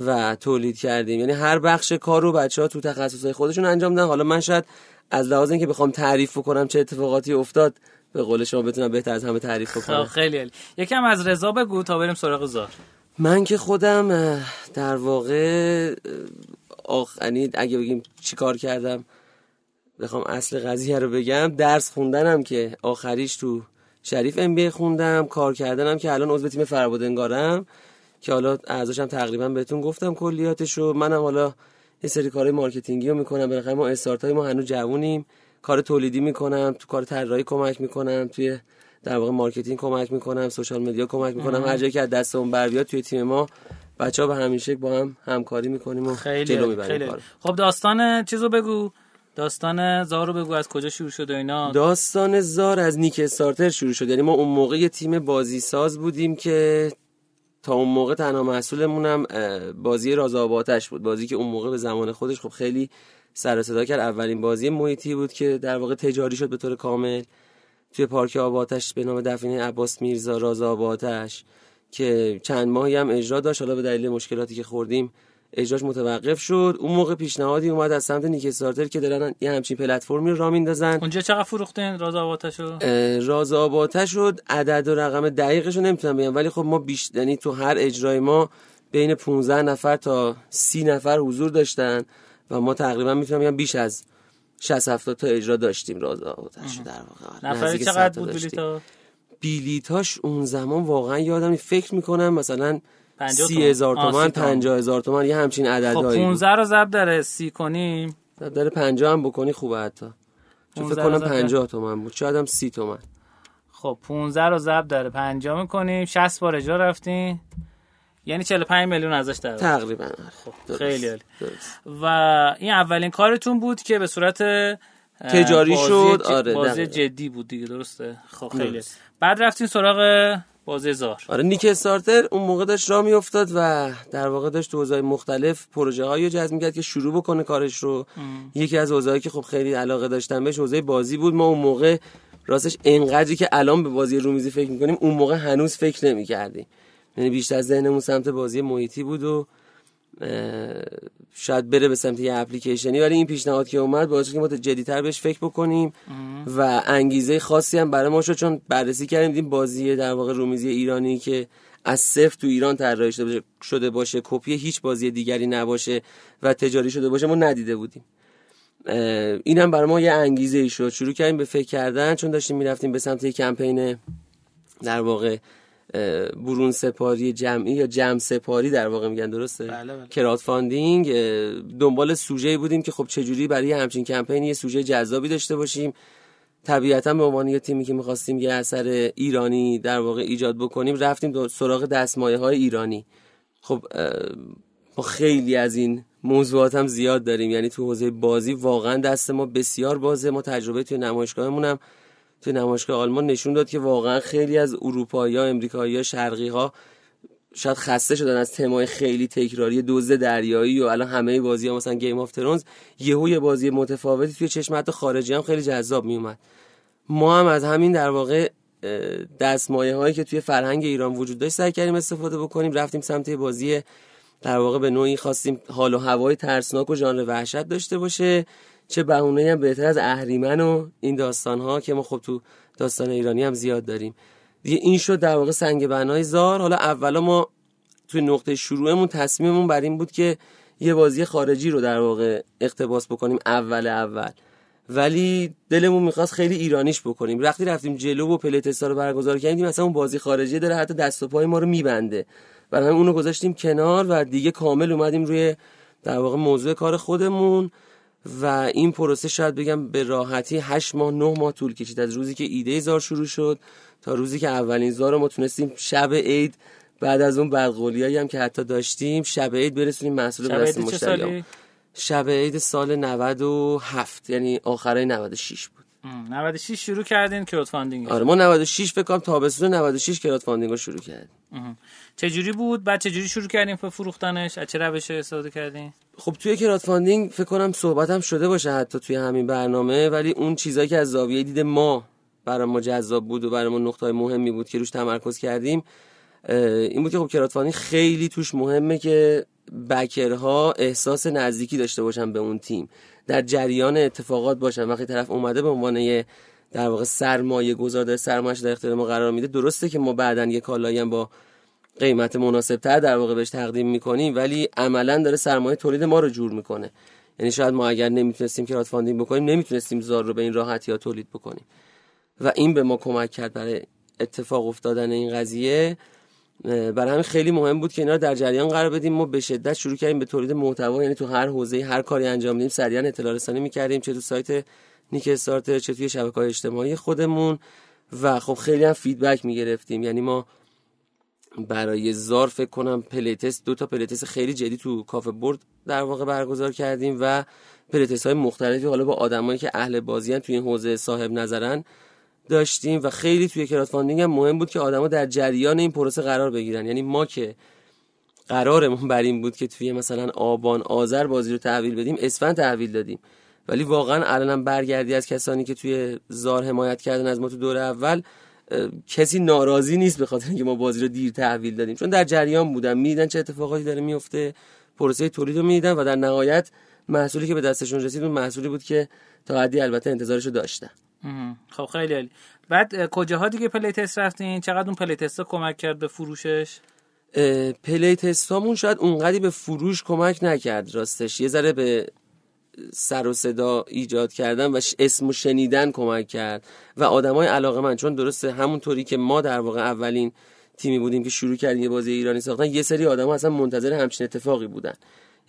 و تولید کردیم. یعنی هر بخش کار رو بچه ها تو تخصصهای خودشون انجام دادن. حالا من شاید از لحاظ اینکه بخوام تعریف کنم چه اتفاقاتی افتاد به قول شما بتونم بهتر از همه تعریف خب، کنم خیلی عالی. یکم از رضا بگو تا بریم سراغ زار من که خودم در واقع آخ یعنی اگه بگیم چی کار کردم بخوام اصل قضیه رو بگم. درس خوندنم که آخریش تو شریف ام بی خوندم. کار کردنم که الان عضو تیم فربادنگارم که حالا عرضم تقریبا بهتون گفتم کلیاتشو. منم حالا یه سری کارهای marketing ی رو می‌کنم. بالاخره ما استارتاپ های ما هنوز جوونیم. کار تولیدی می‌کنم تو کار طراحی کمک می‌کنم توی در واقع marketing کمک می‌کنم social media کمک می‌کنم. هر جایی که از دستمون بر بیاد توی تیم ما بچه ها به همین شکل با هم همکاری می‌کنیم و خیلی جلو می‌بریم خیلی کار. خب داستان چیزو بگو. داستان زار رو بگو از کجا شروع شد و اینا. داستان زار از نیک استارتر شروع شد. یعنی ما اون موقع یه تیم بازی ساز بودیم که تا اون موقع تنها اه، بازی راز آب آتش بود. بازی که اون موقع به زمان خودش خب خیلی سر صدا کرد. اولین بازی محیطی بود که در واقع تجاری شد به طور کامل. توی پارک آب آتش به نام دفینه عباس میرزا راز آب آتش که چند ماهی هم اجرا داشت. حالا به دلیل مشکلاتی که خوردیم اجراش متوقف شد. اون موقع پیشنهادی اومد از سمت نیک استارتر که دارن یه همچین پلتفرمی رو راه میندازن. اونجا چقدر فروختین راز آواتشو اه، راز آباته شد عدد و رقم دقیقش رو نمی‌تونم بگم. ولی خب ما بیش یعنی تو هر اجرای ما بین 15 نفر تا 30 نفر حضور داشتن و ما تقریبا می‌تونم بگم بیش از 60 70 تا اجرا داشتیم راز آباتش رو در واقع. آره، صد چقدر بود بلیتاش اون زمان واقعا یادم. فکر می‌کنم مثلا 50 سی هزار تومن. پنجاه هزار تومن یه همچین خب عددهایی بود. 15 رو ضرب در سی کنیم داره پنجاه هم بکنی خوبه حتی. چون فکر 15 کنم رو ضرب در- پنجاه تومن بود. شاید هم سی تومن. خب 15 رو ضرب در 50 می‌کنیم. 60 بار اجرا رفتین. یعنی 45 میلیون ازش در. تقریبا. درست. خیلی عالی. و این اولین کارتون بود که به صورت تجاری بازی شد، ج- آره، بازی دقیقاً. جدی بود دیگه درسته؟ خب خیلی درست. بعد رفتین سراغ بازی زار آره نیک استارتر اون موقع داشت راه میافتاد و در واقع داشت تو حوزه‌های مختلف پروژه هایی رو جذب می‌کرد که شروع بکنه کارش رو. یکی از حوزه‌هایی که خب خیلی علاقه داشتم بهش حوزه بازی بود. ما اون موقع راستش انقدری که الان به بازی رومیزی فکر می‌کنیم اون موقع هنوز فکر نمی‌کردیم. یعنی بیشتر ذهنمون سمت بازی محیطی بود و شاید بره به سمت یه اپلیکیشنی. ولی این پیشنهاد که اومد باعث که ما جدیتر بهش فکر بکنیم و انگیزه خاصی هم برای ما شد چون بررسی کردیم دیدیم بازی در واقع رومیزی ایرانی که از صفر تو ایران طراحی شده باشه- شده باشه کپی هیچ بازی دیگری نباشه و تجاری شده باشه ما ندیده بودیم. این هم برای ما یه انگیزه ای شد. شروع کردیم به فکر کردن چون داشتیم می‌رفتیم به سمت یه کمپین در واقع برون سپاری جمعی یا جمع سپاری در واقع میگن درسته؟ بله، بله. crowdfunding دنبال سوژه بودیم که خب چجوری برای همچین کمپین یه سوژه جذابی داشته باشیم. طبیعتا به عنوان یه تیمی که می‌خواستیم یه اثر ایرانی در واقع ایجاد بکنیم رفتیم سراغ دستمایه های ایرانی. خب ما خیلی از این موضوعات هم زیاد داریم. یعنی تو حوزه بازی واقعا دست ما بسیار بازه. ما تجربه توی نمایشگاهمون هم توی نمایشگاه آلمان نشون داد که واقعا خیلی از اروپایی ها امریکایی ها شاید خسته شدن از تمای خیلی تکراری دوز دریایی و الان همه بازی ها مثلا گیم آف ترونز یهو یه بازی متفاوتی توی چشم حتی خارجی هم خیلی جذاب میومد ما هم از همین در واقع دستمایه هایی که توی فرهنگ ایران وجود داشت سعی کردیم استفاده بکنیم. رفتیم سمت بازی در واقع به نوعی خواستیم حال و هوای ترسناک و ژانر وحشت داشته باشه. چه بهونه هم بهتر از اهریمن و این داستان ها که ما خب تو داستان ایرانی هم زیاد داریم. دیگه این شد در واقع سنگ بنای زار. حالا اولا ما توی نقطه شروعمون تصمیممون بر این بود که یه بازی خارجی رو در واقع اقتباس بکنیم اول اول. ولی دلمون می‌خواست خیلی ایرانیش بکنیم. وقتی رفتیم جلو و پلی تستا رو برگزار کردیم مثلا اون بازی خارجی داره حتی دست و پای ما رو میبنده. برای همین اونو گذاشتیم کنار و دیگه کامل اومدیم روی در واقع موضوع کار خودمون. و این پروسه شاید بگم به راحتی 8 ماه 9 ماه طول کشید. از روزی که ایده زار شروع شد تا روزی که اولین زار رو ما تونستیم شب عید بعد از اون بدقولیایی هم که حتی داشتیم شب عید برسونیم محصول به دست مشتری. شب عید سال 97 یعنی آخرای 96 بود. 96 شروع کردین crowdfunding آره ما 96 فکر کنم تابستون 96 crowdfunding رو شروع کردیم. چه جوری بود؟ بعد چه جوری شروع کردین به فروختنش؟ از چه روش استفاده کردین؟ خب توی crowdfunding فکر کنم صحبتم شده باشه حتی توی همین برنامه ولی اون چیزایی که از زاویه دید ما برای ما جذاب بود و برای ما نقطه مهمی بود که روش تمرکز کردیم این بود که خب crowdfunding خیلی توش مهمه که backer ها احساس نزدیکی داشته باشن به اون تیم. در جریان اتفاقات باشن. وقتی طرف اومده به عنوان در واقع سرمایه گذار در سرمایش در اختیار ما قرار میده درسته که ما بعدا یه کالایی هم با قیمت مناسب تر در واقع بهش تقدیم می‌کنیم ولی عملا داره سرمایه تولید ما رو جور می‌کنه. یعنی شاید ما اگر نمی‌تونستیم crowdfunding بکنیم نمی‌تونستیم زار رو به این راحتی ها تولید بکنیم. و این به ما کمک کرد برای اتفاق افتادن این قضیه. برای همین خیلی مهم بود که اینا در جریان قرار بدیم. ما به شدت شروع کردیم به تولید محتوا یعنی تو هر حوزه هر کاری انجام میدیم سریعا اطلاع رسانی می‌کردیم چه تو سایت نیک استارت چه توی شبکه های اجتماعی خودمون. و خب خیلی هم feedback می‌گرفتیم. یعنی ما برای زار فکر کنم playtest دو تا playtest خیلی جدی تو کافه بورد در واقع برگزار کردیم و playtest های مختلفی حالا با آدمایی که اهل بازی توی این حوزه صاحب نظرن داشتیم و خیلی توی crowdfunding هم مهم بود که آدما در جریان این پروسه قرار بگیرن. یعنی ما که قرارمون بر این بود که توی مثلا آبان آذر بازی رو تحویل بدیم اسفند تحویل دادیم. ولی واقعا الانم برگردی از کسانی که توی زار حمایت کردن از ما تو دور اول کسی ناراضی نیست به خاطر اینکه ما بازی رو دیر تحویل دادیم. چون در جریان بودن می‌دیدن چه اتفاقاتی داره میفته پروسه تولید رو می‌دیدن و در نهایت محصولی که به دستشون رسید اون محصولی بود که تا حدی البته انتظارش رو داشتن. خب خیلی عالی. بعد کجاها دیگه playtest رفتین؟ چقدر اون playtest کمک کرد به فروشش؟ playtest امون شاید اونقدی به فروش کمک نکرد راستش. یه ذره به سر و صدا ایجاد کردن و اسم شنیدن کمک کرد. و آدمای علاقه‌مند چون درسته همونطوری که ما در واقع اولین تیمی بودیم که شروع کردیم یه بازی ایرانی ساختن یه سری آدم اصلا منتظر همچین اتفاقی بودن.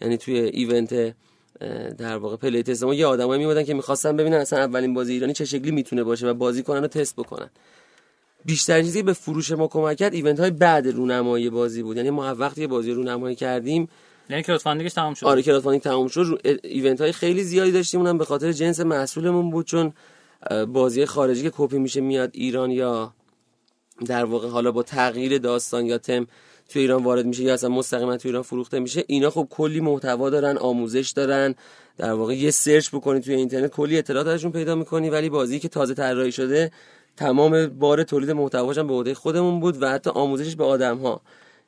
یعنی توی event در واقع playtest ما یه آدمایی میومدن که می‌خواستن ببینن اصلا اولین بازی ایرانی چه شکلی می‌تونه باشه و بازی کنن و تست بکنن. بیشتر چیزی به فروش ما کمک کرد event های بعد رونمایی بازی بود. یعنی ما وقتی بازی رونمایی کردیم یعنی crowdfunding ش تمام شد. آره crowdfunding تمام شد. event های خیلی زیادی داشتیم اونم به خاطر جنس محصولمون بود چون بازی خارجی که کپی میشه میاد ایران یا در واقع حالا با تغییر داستان یا تم تو ایران وارد میشه یا اصلا مستقیما تو ایران فروخته میشه. اینا خب کلی محتوا دارن آموزش دارن. در واقع یه search بکنی توی اینترنت کلی اطلاعات ازشون پیدا می‌کنی. ولی بازی که تازه طراحی شده تمام بار تولید محتواش هم به عهده خودمون بود و حتی آموزشش به آدم ها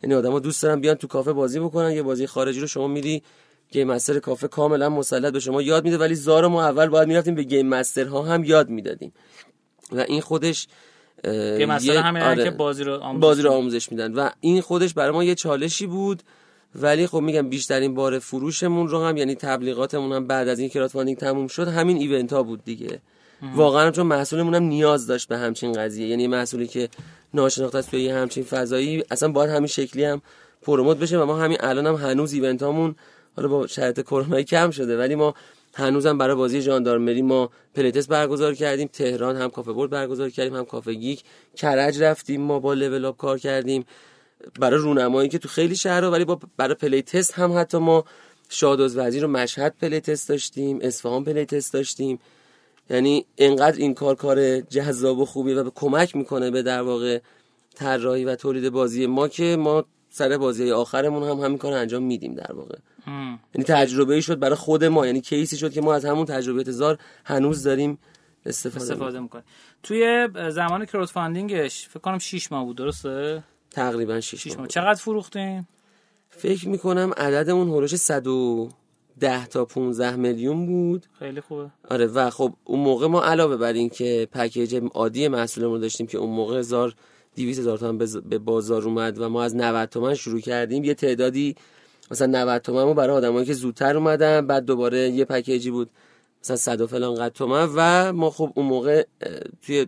یعنی آدما دوست دارن بیان تو کافه بازی بکنن. یه بازی خارجی رو شما میری game master کافه کاملا مسلط به شما یاد میده. ولی زار ما اول باید می‌رفتیم به game master ها هم یاد می‌دادیم. و این خودش که مثلا همین آره. که بازی رو آموزش, بازی رو آموزش میدن. و این خودش برای ما یه چالشی بود ولی خب میگم بیشترین بار فروشمون رو هم یعنی تبلیغاتمون هم بعد از این crowdfunding تموم شد همین event ها بود دیگه. واقعا چون محصولمون هم نیاز داشت به همچین قضیه. یعنی محصولی که ناشناخته است توی همچین فضایی اصلا باید همین شکلی هم promote بشه و ما همین الان هم هنوز event هامون حالا با شرایط کرونا کم شده ولی ما هنوزم برای بازی ژاندارمری ما playtest برگزار کردیم تهران هم کافه بورد برگزار کردیم هم کافه گیک کرج رفتیم ما با Level Up کار کردیم. برای رونمایی که تو خیلی شهرها ولی با برای playtest هم حتی ما شاه دزد وزیر رو مشهد playtest داشتیم اصفهان playtest داشتیم. یعنی انقدر این کار کار جذاب و خوبی و به کمک می‌کنه به در واقع طراحی و تولید بازی ما که ما سر بازی آخرمون هم همین کار انجام میدیم در واقع. یعنی تجربه ای شد برای خود ما یعنی case ی شد که ما از همون تجربه زار هنوز داریم استفاده, استفاده می‌کنیم. توی زمان crowdfunding ش فکر کنم 6 ماه بود درسته؟ تقریبا 6 ماه, ماه. چقدر فروختیم فکر می‌کنم عددمون حول و حوش 110 تا 15 میلیون بود. خیلی خوبه. آره و خب اون موقع ما علاوه بر این که پکیج عادی محصولمون داشتیم که اون موقع زار 200 هزار تومن به بازار اومد و ما از 90 تومن شروع کردیم یه تعدادی مثلا 90 تومن برای آدمایی که زودتر اومدن بعد دوباره یه پکیجی بود. مثلا 100 و فلان قد تومن. و ما خب اون موقع توی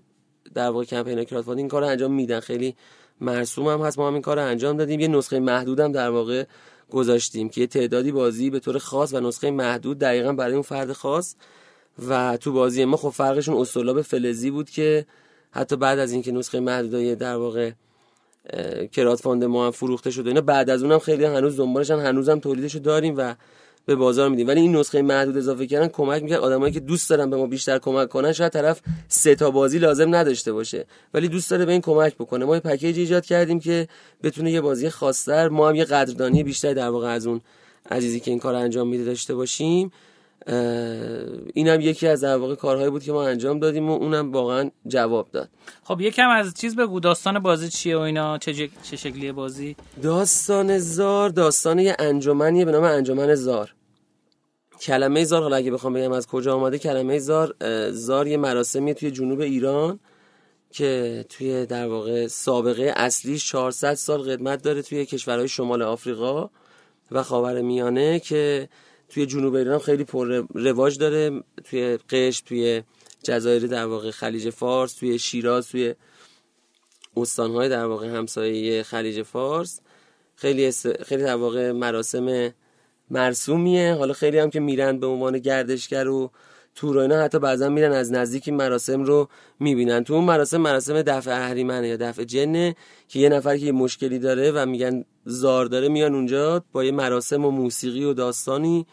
در واقع کمپین کرات این کارو انجام میدن. خیلی مرسوم هم هست. ما هم این کار انجام دادیم. یه نسخه محدودم در واقع گذاشتیم که یه تعدادی بازی به طور خاص و نسخه محدود دقیقا برای اون فرد خاص. و تو بازی ما خب فرقشون اصولاب فلزی بود که حتی بعد از اینکه نسخه محدودای در واقع crowdfund ما هم فروخته شده. اینا بعد از اونم خیلی هنوز دنبالشن. هنوزم تولیدشو داریم و به بازار میدیم. ولی این نسخه محدود اضافه کردن کمک می‌کرد آدمایی که دوست دارن به ما بیشتر کمک کنن شاید طرف سه تا بازی لازم نداشته باشه. ولی دوست داره به این کمک بکنه. ما یه پکیج ایجاد کردیم که بتونه یه بازی خاصتر ما هم یه قدردانی بیشتر در واقع از اون عزیزی که این کار انجام میده داشته باشیم. اینم یکی از در واقع کارهایی بود که ما انجام دادیم و اونم واقعا جواب داد. خب یکم از چیز بگو داستان بازی چیه و اینا؟ چه, جه... چه شکلیه بازی؟ داستان زار داستان یه انجمنیه به نام انجمن زار. کلمه زار حالا اگه بخوام بگم از کجا آمده کلمه زار زار یه مراسمیه توی جنوب ایران که توی در واقع سابقه اصلی 400 سال قدمت داره توی کشورهای شمال آفریقا و خاور میانه که توی جنوب ایران خیلی پر رواج داره. توی قش توی جزایر در واقع خلیج فارس توی شیراز توی استانهای در واقع همسایه خلیج فارس. خیلی خیلی در واقع مراسم مرسومیه. حالا خیلی هم که میرن به عنوان گردشگر و تور اینا حتی بعضا میرن از نزدیک مراسم رو می‌بینن. تو اون مراسم مراسم دفع اهریمنه یا دفع جنه که یه نفر که یه مشکلی داره و میگن زار داره میان اونجا با یه مراسم و موسیقی و داستانی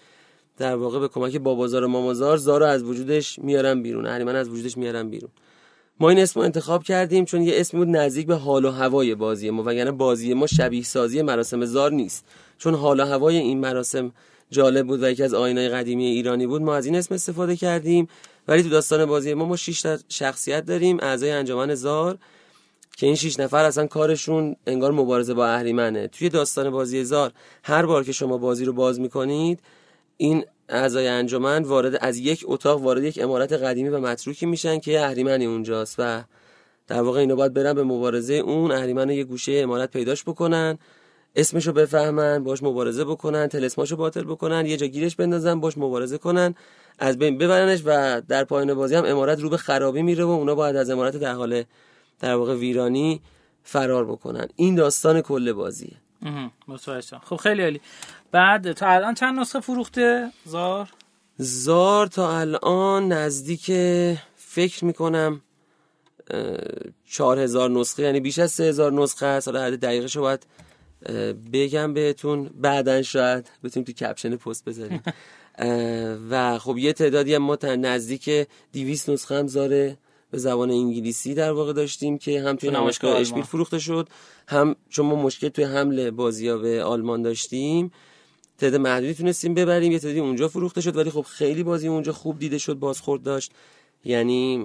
در واقع به کمک بابازار و مامازار زار رو از وجودش میارن بیرون. اهریمن از وجودش میارن بیرون. ما این اسم انتخاب کردیم چون یه اسم بود نزدیک به حال و هوای بازی ما وگرنه بازی ما شبیه سازی مراسم زار نیست. چون حال و هوای این مراسم جالب بود و یکی از آینای قدیمی ایرانی بود. ما از این اسم استفاده کردیم. ولی تو داستان بازی ما ما 6 شخصیت داریم. اعضای انجمن زار که این 6 نفر اصلا کارشون انگار مبارزه با اهریمنه. توی داستان بازی زار هر بار که شما بازی رو باز می‌کنید این اعضای انجمن وارد از یک اتاق وارد یک امارت قدیمی و متروکی میشن که اهریمنی اونجاست. و در واقع اینا باید برن به مبارزه اون اهریمن یه گوشه امارت پیداش بکنن. اسمشو بفهمن باش مبارزه بکنن تلسماشو باطل بکنن یه جا گیرش بندازن باش مبارزه کنن از بین ببرنش و در پایان بازی هم امارت رو به خرابی میره و اونا باید از امارت در حال در واقع ویرانی فرار بکنن. این داستان کل بازیه. خب خیلی عالی. بعد تا الان چند نسخه فروخته؟ زار؟ زار تا الان نزدیک فکر می‌کنم چهار هزار نسخه یعنی بیش از سه هزار نسخه هست حالا حد دقیقه شو باید بگم بهتون بعدا شاید بتونیم تو کپشن پست بذاریم. و خب یه تعدادی هم ما نزدیک 200 نسخه هم زاره به زبان انگلیسی در واقع داشتیم که هم توی نمایشگاه اشپیل فروخته شد هم چون ما مشکل توی حمل بازی ها به آلمان داشتیم تعداد محدودی تونستیم ببریم یه تعدادی اونجا فروخته شد ولی خب خیلی بازی اونجا خوب دیده شد بازخورد داشت. یعنی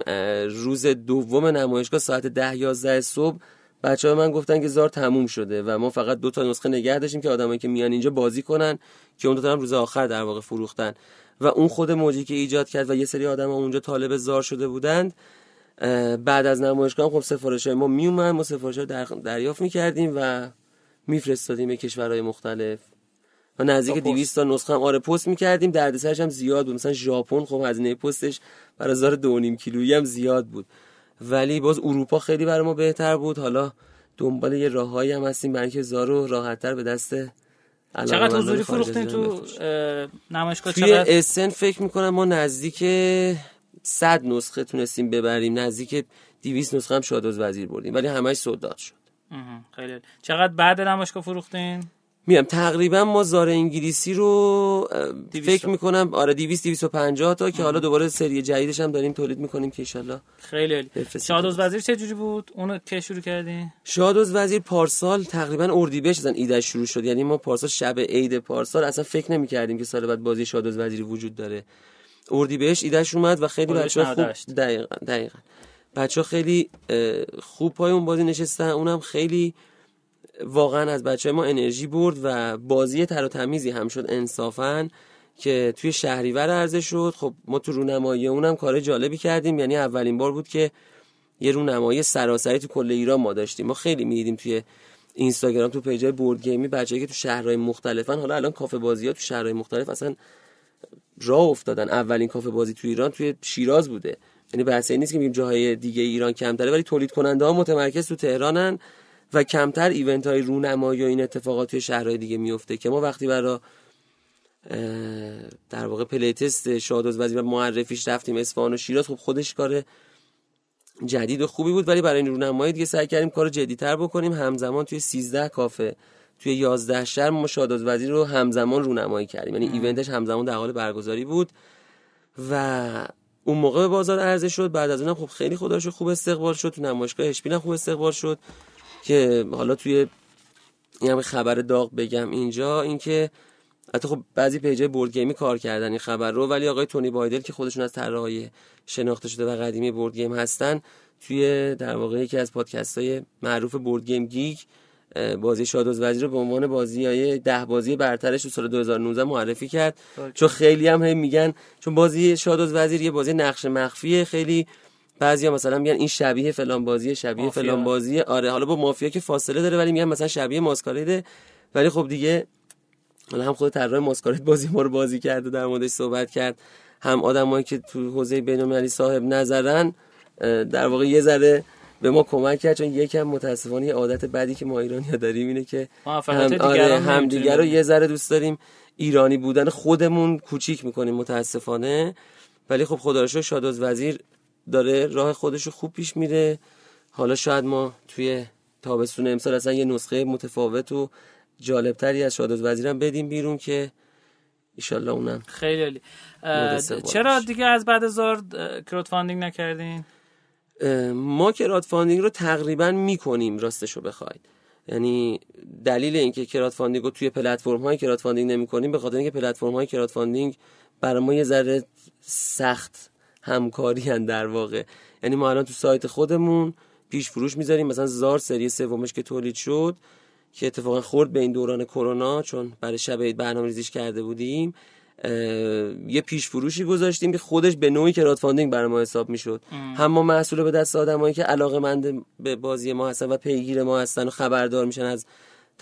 روز دوم نمایشگاه ساعت ده یازده صبح بچه ها من گفتن که زار تموم شده و ما فقط دو تا نسخه نگه داشتیم که آدمایی که میان اینجا بازی کنن که اون دو تا هم روز آخر در واقع فروختن. و اون خود موجی که ایجاد کرد و یه سری آدم ها اونجا طالب زار شده بودند بعد از نمایشگاه خب سفارش ما میومد ما سفارش در دریافت می‌کردیم و میفرستادیم به کشورهای مختلف. و نزدیک 200 تا نسخه هم آره پست می‌کردیم. دردسرش هم زیاد بود. مثلا ژاپن خب هزینه پستش برای زار 2.5 کیلویی هم زیاد بود. ولی باز اروپا خیلی برای ما بهتر بود. حالا دنبال یه راههایی هم هستیم برای اینکه زارو راحتتر به دست چقدر حضوری فروختین تو نمایشگاه توی اسن فکر می‌کنم ما نزدیک 100 نسخه تونستیم ببریم. نزدیک 200 نسخه هم شادوز وزیر بردیم. ولی همش سوداد شد. خیلی چقدر بعد نمایشگاه فروختین؟ میگم تقریبا ما زار انگلیسی رو فکر می‌کنم آره 200 250 تا که حالا دوباره سری جدیدش هم داریم تولید می‌کنیم که ان خیلی عالی. شادوز وزیر چه جوری بود؟ اونو که شروع کردی؟ شادوز وزیر پارسال تقریبا اردیبهشت اصلا ایده شروع شد. یعنی ما پارسال شب عید پارسال اصلا فکر نمی‌کردیم که سال بعد بازی شادوز وزیری وجود داره. اردیبهشت ایدهش اومد و خیلی بچه‌ها خوب دقیقاً دقیقاً. بچه‌ها خیلی خوب پای اون بازی نشستن. اونم خیلی واقعا از بچه ما انرژی برد و بازی تر و تمیزی هم شد انصافا که توی شهریور عرضه شد. خب ما تو رونمایی اونم کار جالبی کردیم. یعنی اولین بار بود که یه رونمایی سراسری تو کل ایران ما داشتیم. ما خیلی می‌دیدیم توی اینستاگرام تو page ای board game ی بچه‌هایی که تو شهرهای مختلفن. حالا الان کافه بازی ها تو شهرهای مختلف اصلا راه افتادن. اولین کافه بازی تو ایران توی شیراز بوده. یعنی بحثی نیست که جاهای دیگه ایران کمتره ولی تولید کننده ها متمرکز تو تهرانن. و کمتر event های رونمایی و این اتفاقات توی شهرهای دیگه میفته که ما وقتی برای در واقع playtest شاه دزد وزیر و معرفیش رفتیم اصفهان و شیراز خب خودش کار جدید و خوبی بود ولی برای این رونمایی دیگه سعی کردیم کار جدیتر بکنیم. همزمان توی 13 کافه توی 11 شهر ما شادوز وزیر رو همزمان رونمایی کردیم. یعنی ایونتش همزمان در حال برگزاری بود و اون موقع به بازار عرضه شد. بعد از اونم خب خیلی خداشو خوب استقبال شد. تو نمایشگاه اشپیل خوب استقبال شد. که حالا توی این خبر داغ بگم اینجا اینکه حتی خب بعضی پیجای بورد گیمی کار کردن این خبر رو ولی آقای تونی بایدل که خودشون از طراحای شناخته شده و قدیمی board game هستن توی در واقع یکی از پادکست های معروف BoardGameGeek بازی شاه دزد وزیر رو به عنوان بازی های ده بازی برترش تو سال 2019 معرفی کرد. چون خیلی هم هی میگن چون بازی شاه دزد وزیر یه بازی نقش مخفیه خیلی بعضیا مثلا میگن این شبیه فلان بازی شبیه مافیا. فلان بازی. آره حالا با مافیا که فاصله داره ولی میگن مثلا شبیه Mascarade ه ولی خب دیگه حالا هم خود طراح Mascarade بازی ما رو بازی کرده در موردش صحبت کرد. هم آدمایی که تو حوزه بین‌المللی صاحب نظرن در واقع یه ذره به ما کمک کرد چون یکم متاسفانه یه عادت بدی که ما ایرانی داریم اینه که هم آره هم دیگر رو. یه ذره دوست داریم. ایرانی بودن خودمون کوچیک می‌کنیم متاسفانه. ولی خب خدا رو شادوز وزیر داره راه خودش رو خوب پیش میره. حالا شاید ما توی تابستون امسال اصلا یه نسخه متفاوت و جالبتری از شادوز وزیرم بدیم بیرون که ایشالله اونم خیلی عالی. چرا. دیگه از بعد زار crowdfunding نکردین؟ ما crowdfunding رو تقریبا می‌کنیم راستش رو بخواید. یعنی دلیل اینکه crowdfunding رو توی پلتفرم های crowdfunding نمی‌کنیم به خاطر اینکه پلتفرم های crowdfunding برای ما یه ذره سخت همکاری هن در واقع. یعنی ما الان تو سایت خودمون پیش فروش می‌ذاریم. مثلا زار سری سومش که تولید شد که اتفاقا خورد به این دوران کرونا چون برای شب عید برنامه ریزیش کرده بودیم یه پیش فروشی گذاشتیم که خودش به نوعی crowdfunding برای ما حساب می‌شد. هم ما محصول به دست آدمایی که علاقه مند به بازی ما هستن و پیگیر ما هستن و خبردار میشن از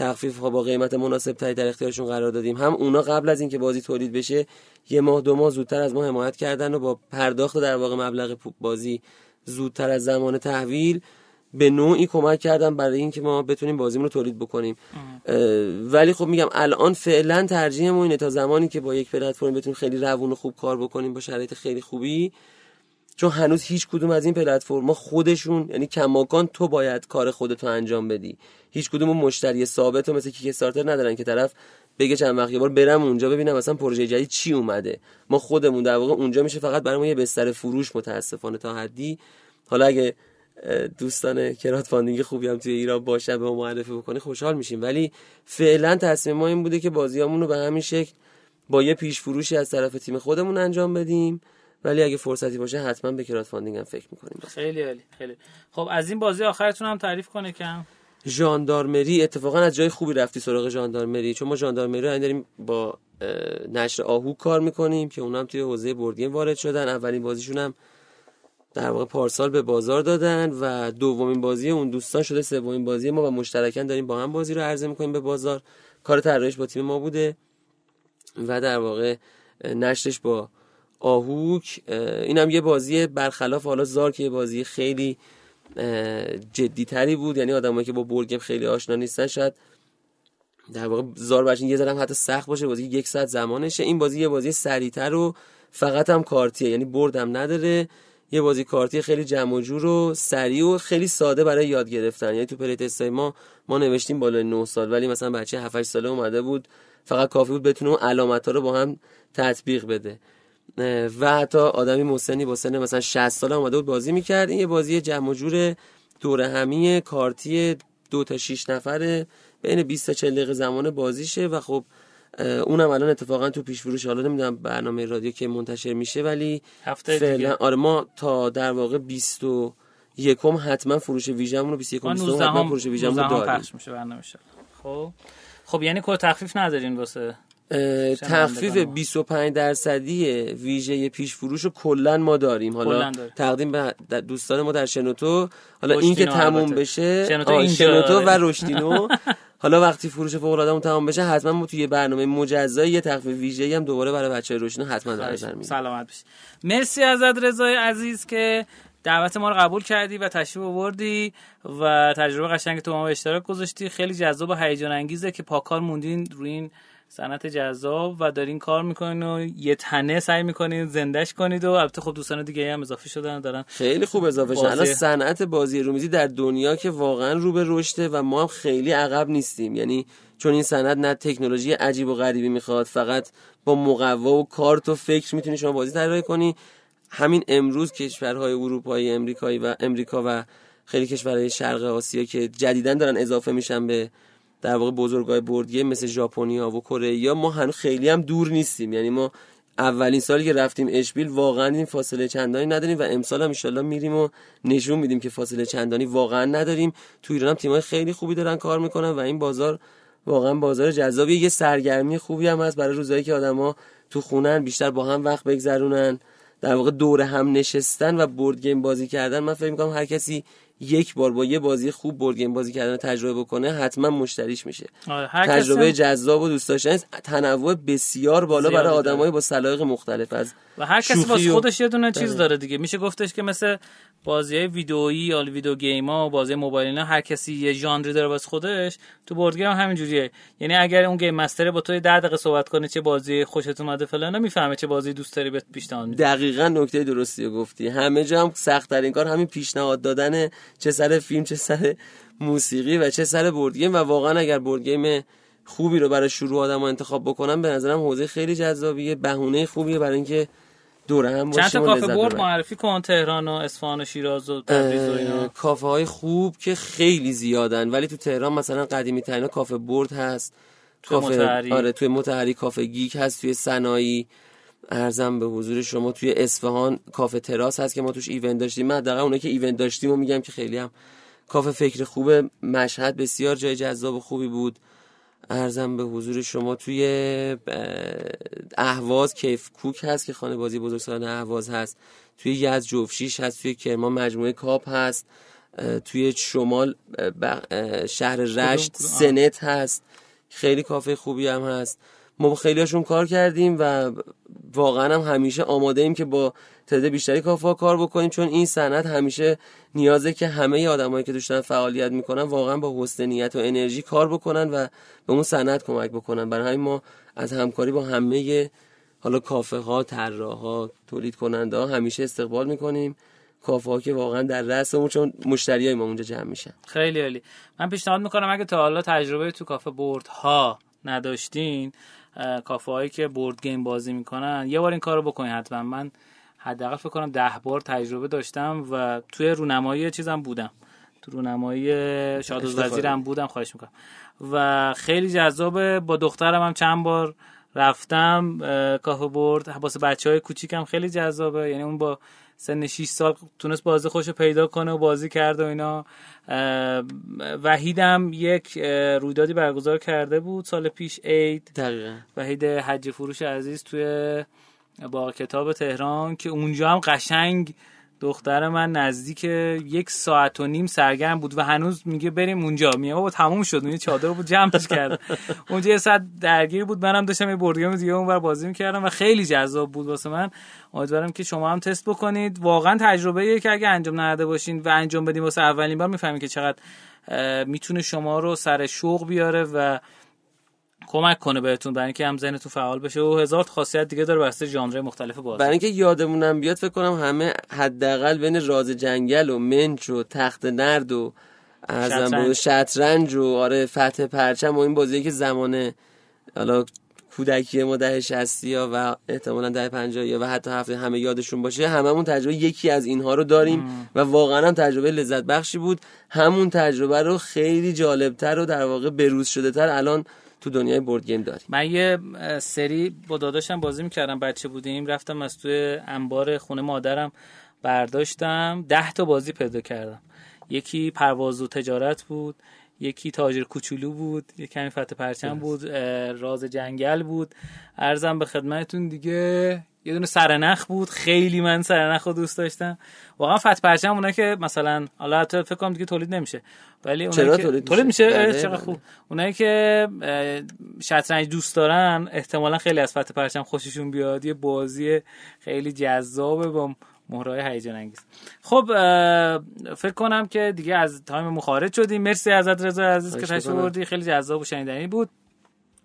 تخفیف ها با قیمت مناسب تری در اختیارشون قرار دادیم. هم اونا قبل از اینکه بازی تولید بشه یه ماه دو ماه زودتر از ما حمایت کردن و با پرداخت در واقع مبلغ بازی زودتر از زمان تحویل به نوعی کمک کردن برای اینکه ما بتونیم بازیمون رو تولید بکنیم. ولی خب میگم الان فعلا ترجیحمون اینه تا زمانی که با یک پلتفرم بتونیم خیلی روون و خوب کار بکنیم با شرایط خیلی خوبی چون هنوز هیچ کدوم از این پلتفرما خودشون یعنی کماکان تو باید کار خودتو انجام بدی. هیچ کدوم مشتری ثابت و مثل کیک استارتر ندارن که طرف بگه چند وقت بار برم اونجا ببینم مثلا پروژه جدید چی اومده. ما خودمون در واقع اونجا میشه فقط برای ما یه بستر فروش متاسفانه تا حدی. حالا اگه دوستان crowdfunding خوبی هم توی ایران باشن به ما معرفی بکنی خوشحال میشیم. ولی فعلا تصمیم ما این بوده که بازیامون به همین شکل با یه پیش فروشی از طرف تیم خودمون انجام بدیم. ولی اگه فرصتی باشه حتما به crowdfunding هم فکر می‌کنیم. خیلی عالی خیلی. خب از این بازی آخرتون هم تعریف کن یه کم. ژاندارمری اتفاقا از جای خوبی رفتی سراغ ژاندارمری چون ما ژاندارمری رو داریم با نشر آهو کار می‌کنیم که اونم توی حوزه board game وارد شدن. اولین بازیشون هم در واقع پارسال به بازار دادن و دومین بازی اون دوستان شده سومین بازی ما و مشترکاً داریم با هم بازی رو عرضه می‌کنیم به بازار. کار طراحیش با تیم ما بوده و در واقع نشرش با آهوک اه، اینم یه بازی برخلاف حالا زار که یه بازی خیلی جدی تری بود. یعنی آدمایی که با بورد گیم خیلی آشنا نیستن شاید در واقع زار برشین یه ذره هم حتی سخت باشه بازی یک ساعت زمانشه. این بازی یه بازی سریعتر و فقط هم کارتیه یعنی برد هم نداره. یه بازی کارتی خیلی جمع و جور و سریع و خیلی ساده برای یاد گرفتن. یعنی تو پلی تستای ما ما نوشتیم بالای 9 سال ولی مثلا بچه 7 8 ساله اومده بود. فقط کافی بود بتونه اون علامت ها رو با هم تطبیق بده. و حتی آدمی مسنی با سن مثلا 60 ساله اومده بود بازی می‌کرد. این یه بازی جمع و جور دوره همی کارتی دو تا 6 نفره. بین 20 تا 40 دقیقه زمان بازیشه و خب اونم الان اتفاقا تو پیش فروش حالا نمی‌دونم برنامه رادیو که منتشر میشه ولی هفته فعلا دیگه آره ما تا در واقع 20 و یکم حتما فروش ویژمون رو 21 ما 20 19 حتما فروش ویژمون رو 19 هم داریم. پخش میشه برنامه شد خب. خب یعنی کد تخفیف ندارین واسه تخفیف شنوندگان ما. 25 درصدی ویژه پیش فروش رو کلا ما داریم حالا. تقدیم به دوستان ما در شنوتو حالا این که تموم البته. بشه شنوتو اینجا، شنوتو و. رشدینو حالا وقتی فروش فوق العاده تمام بشه حتما ما توی برنامه مجزایی یه تخفیف ویژه‌ای هم دوباره برای بچه رشدینو حتما در نظر سلامت باشی مرسی ازت رضای عزیز که دعوت ما رو قبول کردی و تشریف آوردی و تجربه قشنگ تو ما به اشتراک گذاشتی خیلی جذاب و هیجان انگیزه که پاکار موندین روی این صنعت جذاب و دارین کار می‌کنین و یه تنه سعی می‌کنین زندش کنید و البته خب دوستان دیگه هم اضافه شدن دارن خیلی خوب اضافه شد. بازی- الان صنعت بازی رومیزی در دنیا که واقعا رو به رشده و ما هم خیلی عقب نیستیم. یعنی چون این صنعت نه تکنولوژی عجیب و غریبی می‌خواد فقط با مقوا و کارت و فکر می‌تونی شما بازی طراحی کنی. همین امروز کشورهای اروپایی امریکایی و امریکا و خیلی کشورهای شرق آسیا که جدیدا دارن اضافه میشن به در واقع بزرگای بردگی مثل ژاپنیا و کره ما هنوز خیلی هم دور نیستیم. یعنی ما اولین سالی که رفتیم اشبیل واقعا این فاصله چندانی نداریم و امسال هم ان میریم و نشون میدیم که فاصله چندانی واقعا نداریم. تو ایران هم تیمای خیلی خوبی دارن کار می‌کنن و این بازار واقعا بازار جذابیه. یه سرگرمی خوبی هم هست برای روزایی که آدما تو خونن بیشتر با هم وقت بگذرونن در واقع دور هم نشستن و board game بازی کردن. من فکر می‌کنم هر کسی یک بار با یه بازی خوب board game بازی کردن تجربه بکنه حتما مشتریش میشه. آره، هر تجربه جذاب و دوست داشتن تنوع بسیار بالا برای. آدمای با سلایق مختلف. از و هر کسی واسه خودش یه دونه چیز بله. داره دیگه. میشه گفتش که مثل بازی های ویدئویی یا video game ها و بازی موبایل اینا هر کسی یه ژانری داره واسه خودش تو board game هم همین جوریه یعنی اگر اون game master با تو 10 دقیقه صحبت کنه چه بازی خوشت اومده فلان می‌فهمه چه بازی دوست داری بهت پیشنهاد میده. دقیقا نکته درستی گفتی. همه جا هم سخت ترین کار همین پیشنهاد دادن چه سر فیلم چه سر موسیقی و چه سر board game و واقعا اگر board game خوبی رو برای شروع آدم انتخاب بکنم به نظرم حوزه خیلی جذابیه بهونه خوبیه برای اینکه دور هم چند تا کافه ببریم. معرفی کن تهران و اصفهان و شیراز و تبریز و اینا. کافه های خوب که خیلی زیادن. ولی تو تهران مثلا قدیمی ترین کافه Board هست. توی مطهری. آره توی مطهری کافه Geek هست توی سنایی عرضم به حضور شما توی اصفهان کافه تراس هست که ما توش event داشتیم. من حداقل اونایی که event داشتیم و میگم که خیلی هم کافه فکر خوب مشهد بسیار جای جذاب و خوبی بود. عرضم به حضور شما توی اه، اهواز کیف کوک هست که خانه بازی بزرگسالان اهواز هست. توی یزد جوفشیش هست توی کرمان مجموعه کاپ هست. توی شمال شهر رشت. سنت هست. خیلی کافه خوبی هم هست. ما با خیلی هاشون کار کردیم و واقعا هم همیشه آماده ایم که با تعداد بیشتری کافه ها کار بکنیم چون این صنعت همیشه نیازه که همه آدمایی که توش فعالیت می‌کنن واقعا با حسن نیت و انرژی کار بکنن و به اون صنعت کمک بکنن. برای همین ما از همکاری با همه حالا کافه ها طراح ها تولید کننده ها همیشه استقبال می‌کنیم. کافه ها که واقعا در رأسمون چون مشتری های ما اونجا جمع میشن. خیلی عالی. من پیشنهاد می‌کنم اگه تا حالا تجربه تو کافه بورد ها نداشتین کافه هایی که بورد گیم بازی می‌کنن. یه بار این کارو بکنین حتما. من حداقل فکر کنم ده بار تجربه داشتم و توی رونمایی چیزم بودم. تو رونمایی شاد. وزیرم بودم خواهش می‌کنم. و خیلی جذابه با دخترم هم چند بار رفتم کافه برد. واسه بچه های کوچیکم خیلی جذابه. یعنی اون با سن 6 سال تونست بازی خوش رو پیدا کنه و بازی کرده و اینا. وحیدم یک رویدادی برگزار کرده بود سال پیش عید. دقیقا. وحید حج فروش عزیز توی باغ کتاب تهران که اونجا هم قشنگ دختر من نزدیک یک ساعت و نیم سرگرم بود و هنوز میگه بریم اونجا. میگه بابا تموم شد. یه چادر رو بود جمعش کرد. اونجا یه ساعت درگیر بود. منم داشتم یه بورد گیم دیگه اونور بازی می‌کردم و خیلی جذاب بود واسه من. امیدوارم که شما هم تست بکنید. واقعا تجربه ایه که اگه انجام نداده باشین و انجام بدین واسه اولین بار می‌فهمید که چقدر می‌تونه شما رو سر شوق بیاره و کمک کنه بهتون برای اینکه هم ذهنتون فعال بشه. و هزار خاصیت دیگه داره واسه ژانر مختلف بازی. برای اینکه یادمونم بیاد فکر کنم همه حداقل بین راز جنگل و منچ و تخت نرد و ارزم شطرنج. و آره فتح پرچم و این بازی که زمان حالا کودکی ما ده شستی ها و احتمالا ده پنجاه و حتی هفته همه یادشون باشه هممون تجربه یکی از اینها رو داریم و واقعا هم تجربه لذت بخشی بود. همون تجربه رو خیلی جالبتر و در واقع بروز شده تر الان تو دنیای بورد گیم داریم. من یه سری با داداشم بازی می‌کردم بچه بودیم رفتم از توی انبار خونه مادرم برداشتم. ده تا بازی پیدا کردم. یکی پرواز و تجارت بود یکی تاجر کوچولو بود یکی کمی فتح پرچم بود راز جنگل بود. ارزم به خدمتتون دیگه یه دونه سرنخ بود خیلی من سرنخ رو دوست داشتم. واقعا فتح پرچم اونا که مثلا حالا حتی فکر کنم دیگه تولید نمیشه. ولی اونایی چرا که تولید تولید میشه؟ میشه؟ بله، چقدر بله. خوب. اونایی که شطرنج دوست دارن احتمالا خیلی از فتح پرچم خوششون بیاد. یه بازی خیلی جذابه با مهرهای هیجان انگیز. خب فکر کنم که دیگه از تایم خارج شدیم. مرسی ازت رضا عزیز که تشریف. بردی خیلی جذاب و شنیدنی بود.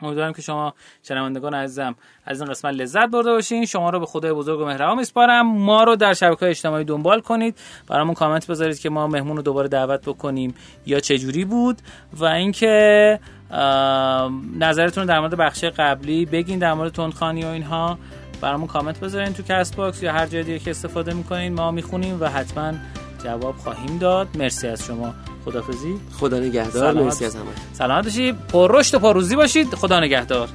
امیدوارم که شما شنوندگان عزیزم از این قسمت لذت برده باشین. شما رو به خدای بزرگ و مهربان میسپارم. ما رو در شبکه اجتماعی دنبال کنید. برامون کامنت بذارید که ما مهمون رو دوباره دعوت بکنیم یا چه جوری بود. و اینکه نظرتون در مورد بخش قبلی بگین در مورد تندخانی و اینها. برامون کامنت بذارین تو Castbox یا هر جای دیگه که استفاده می‌کنین. ما می‌خونیم و حتما جواب خواهیم داد. مرسی از شما. خدافظی خدا نگهدار. سلامت. مرسی از همه. سلامت باشید پر رشد و پر روزی باشید. خدا نگهدار.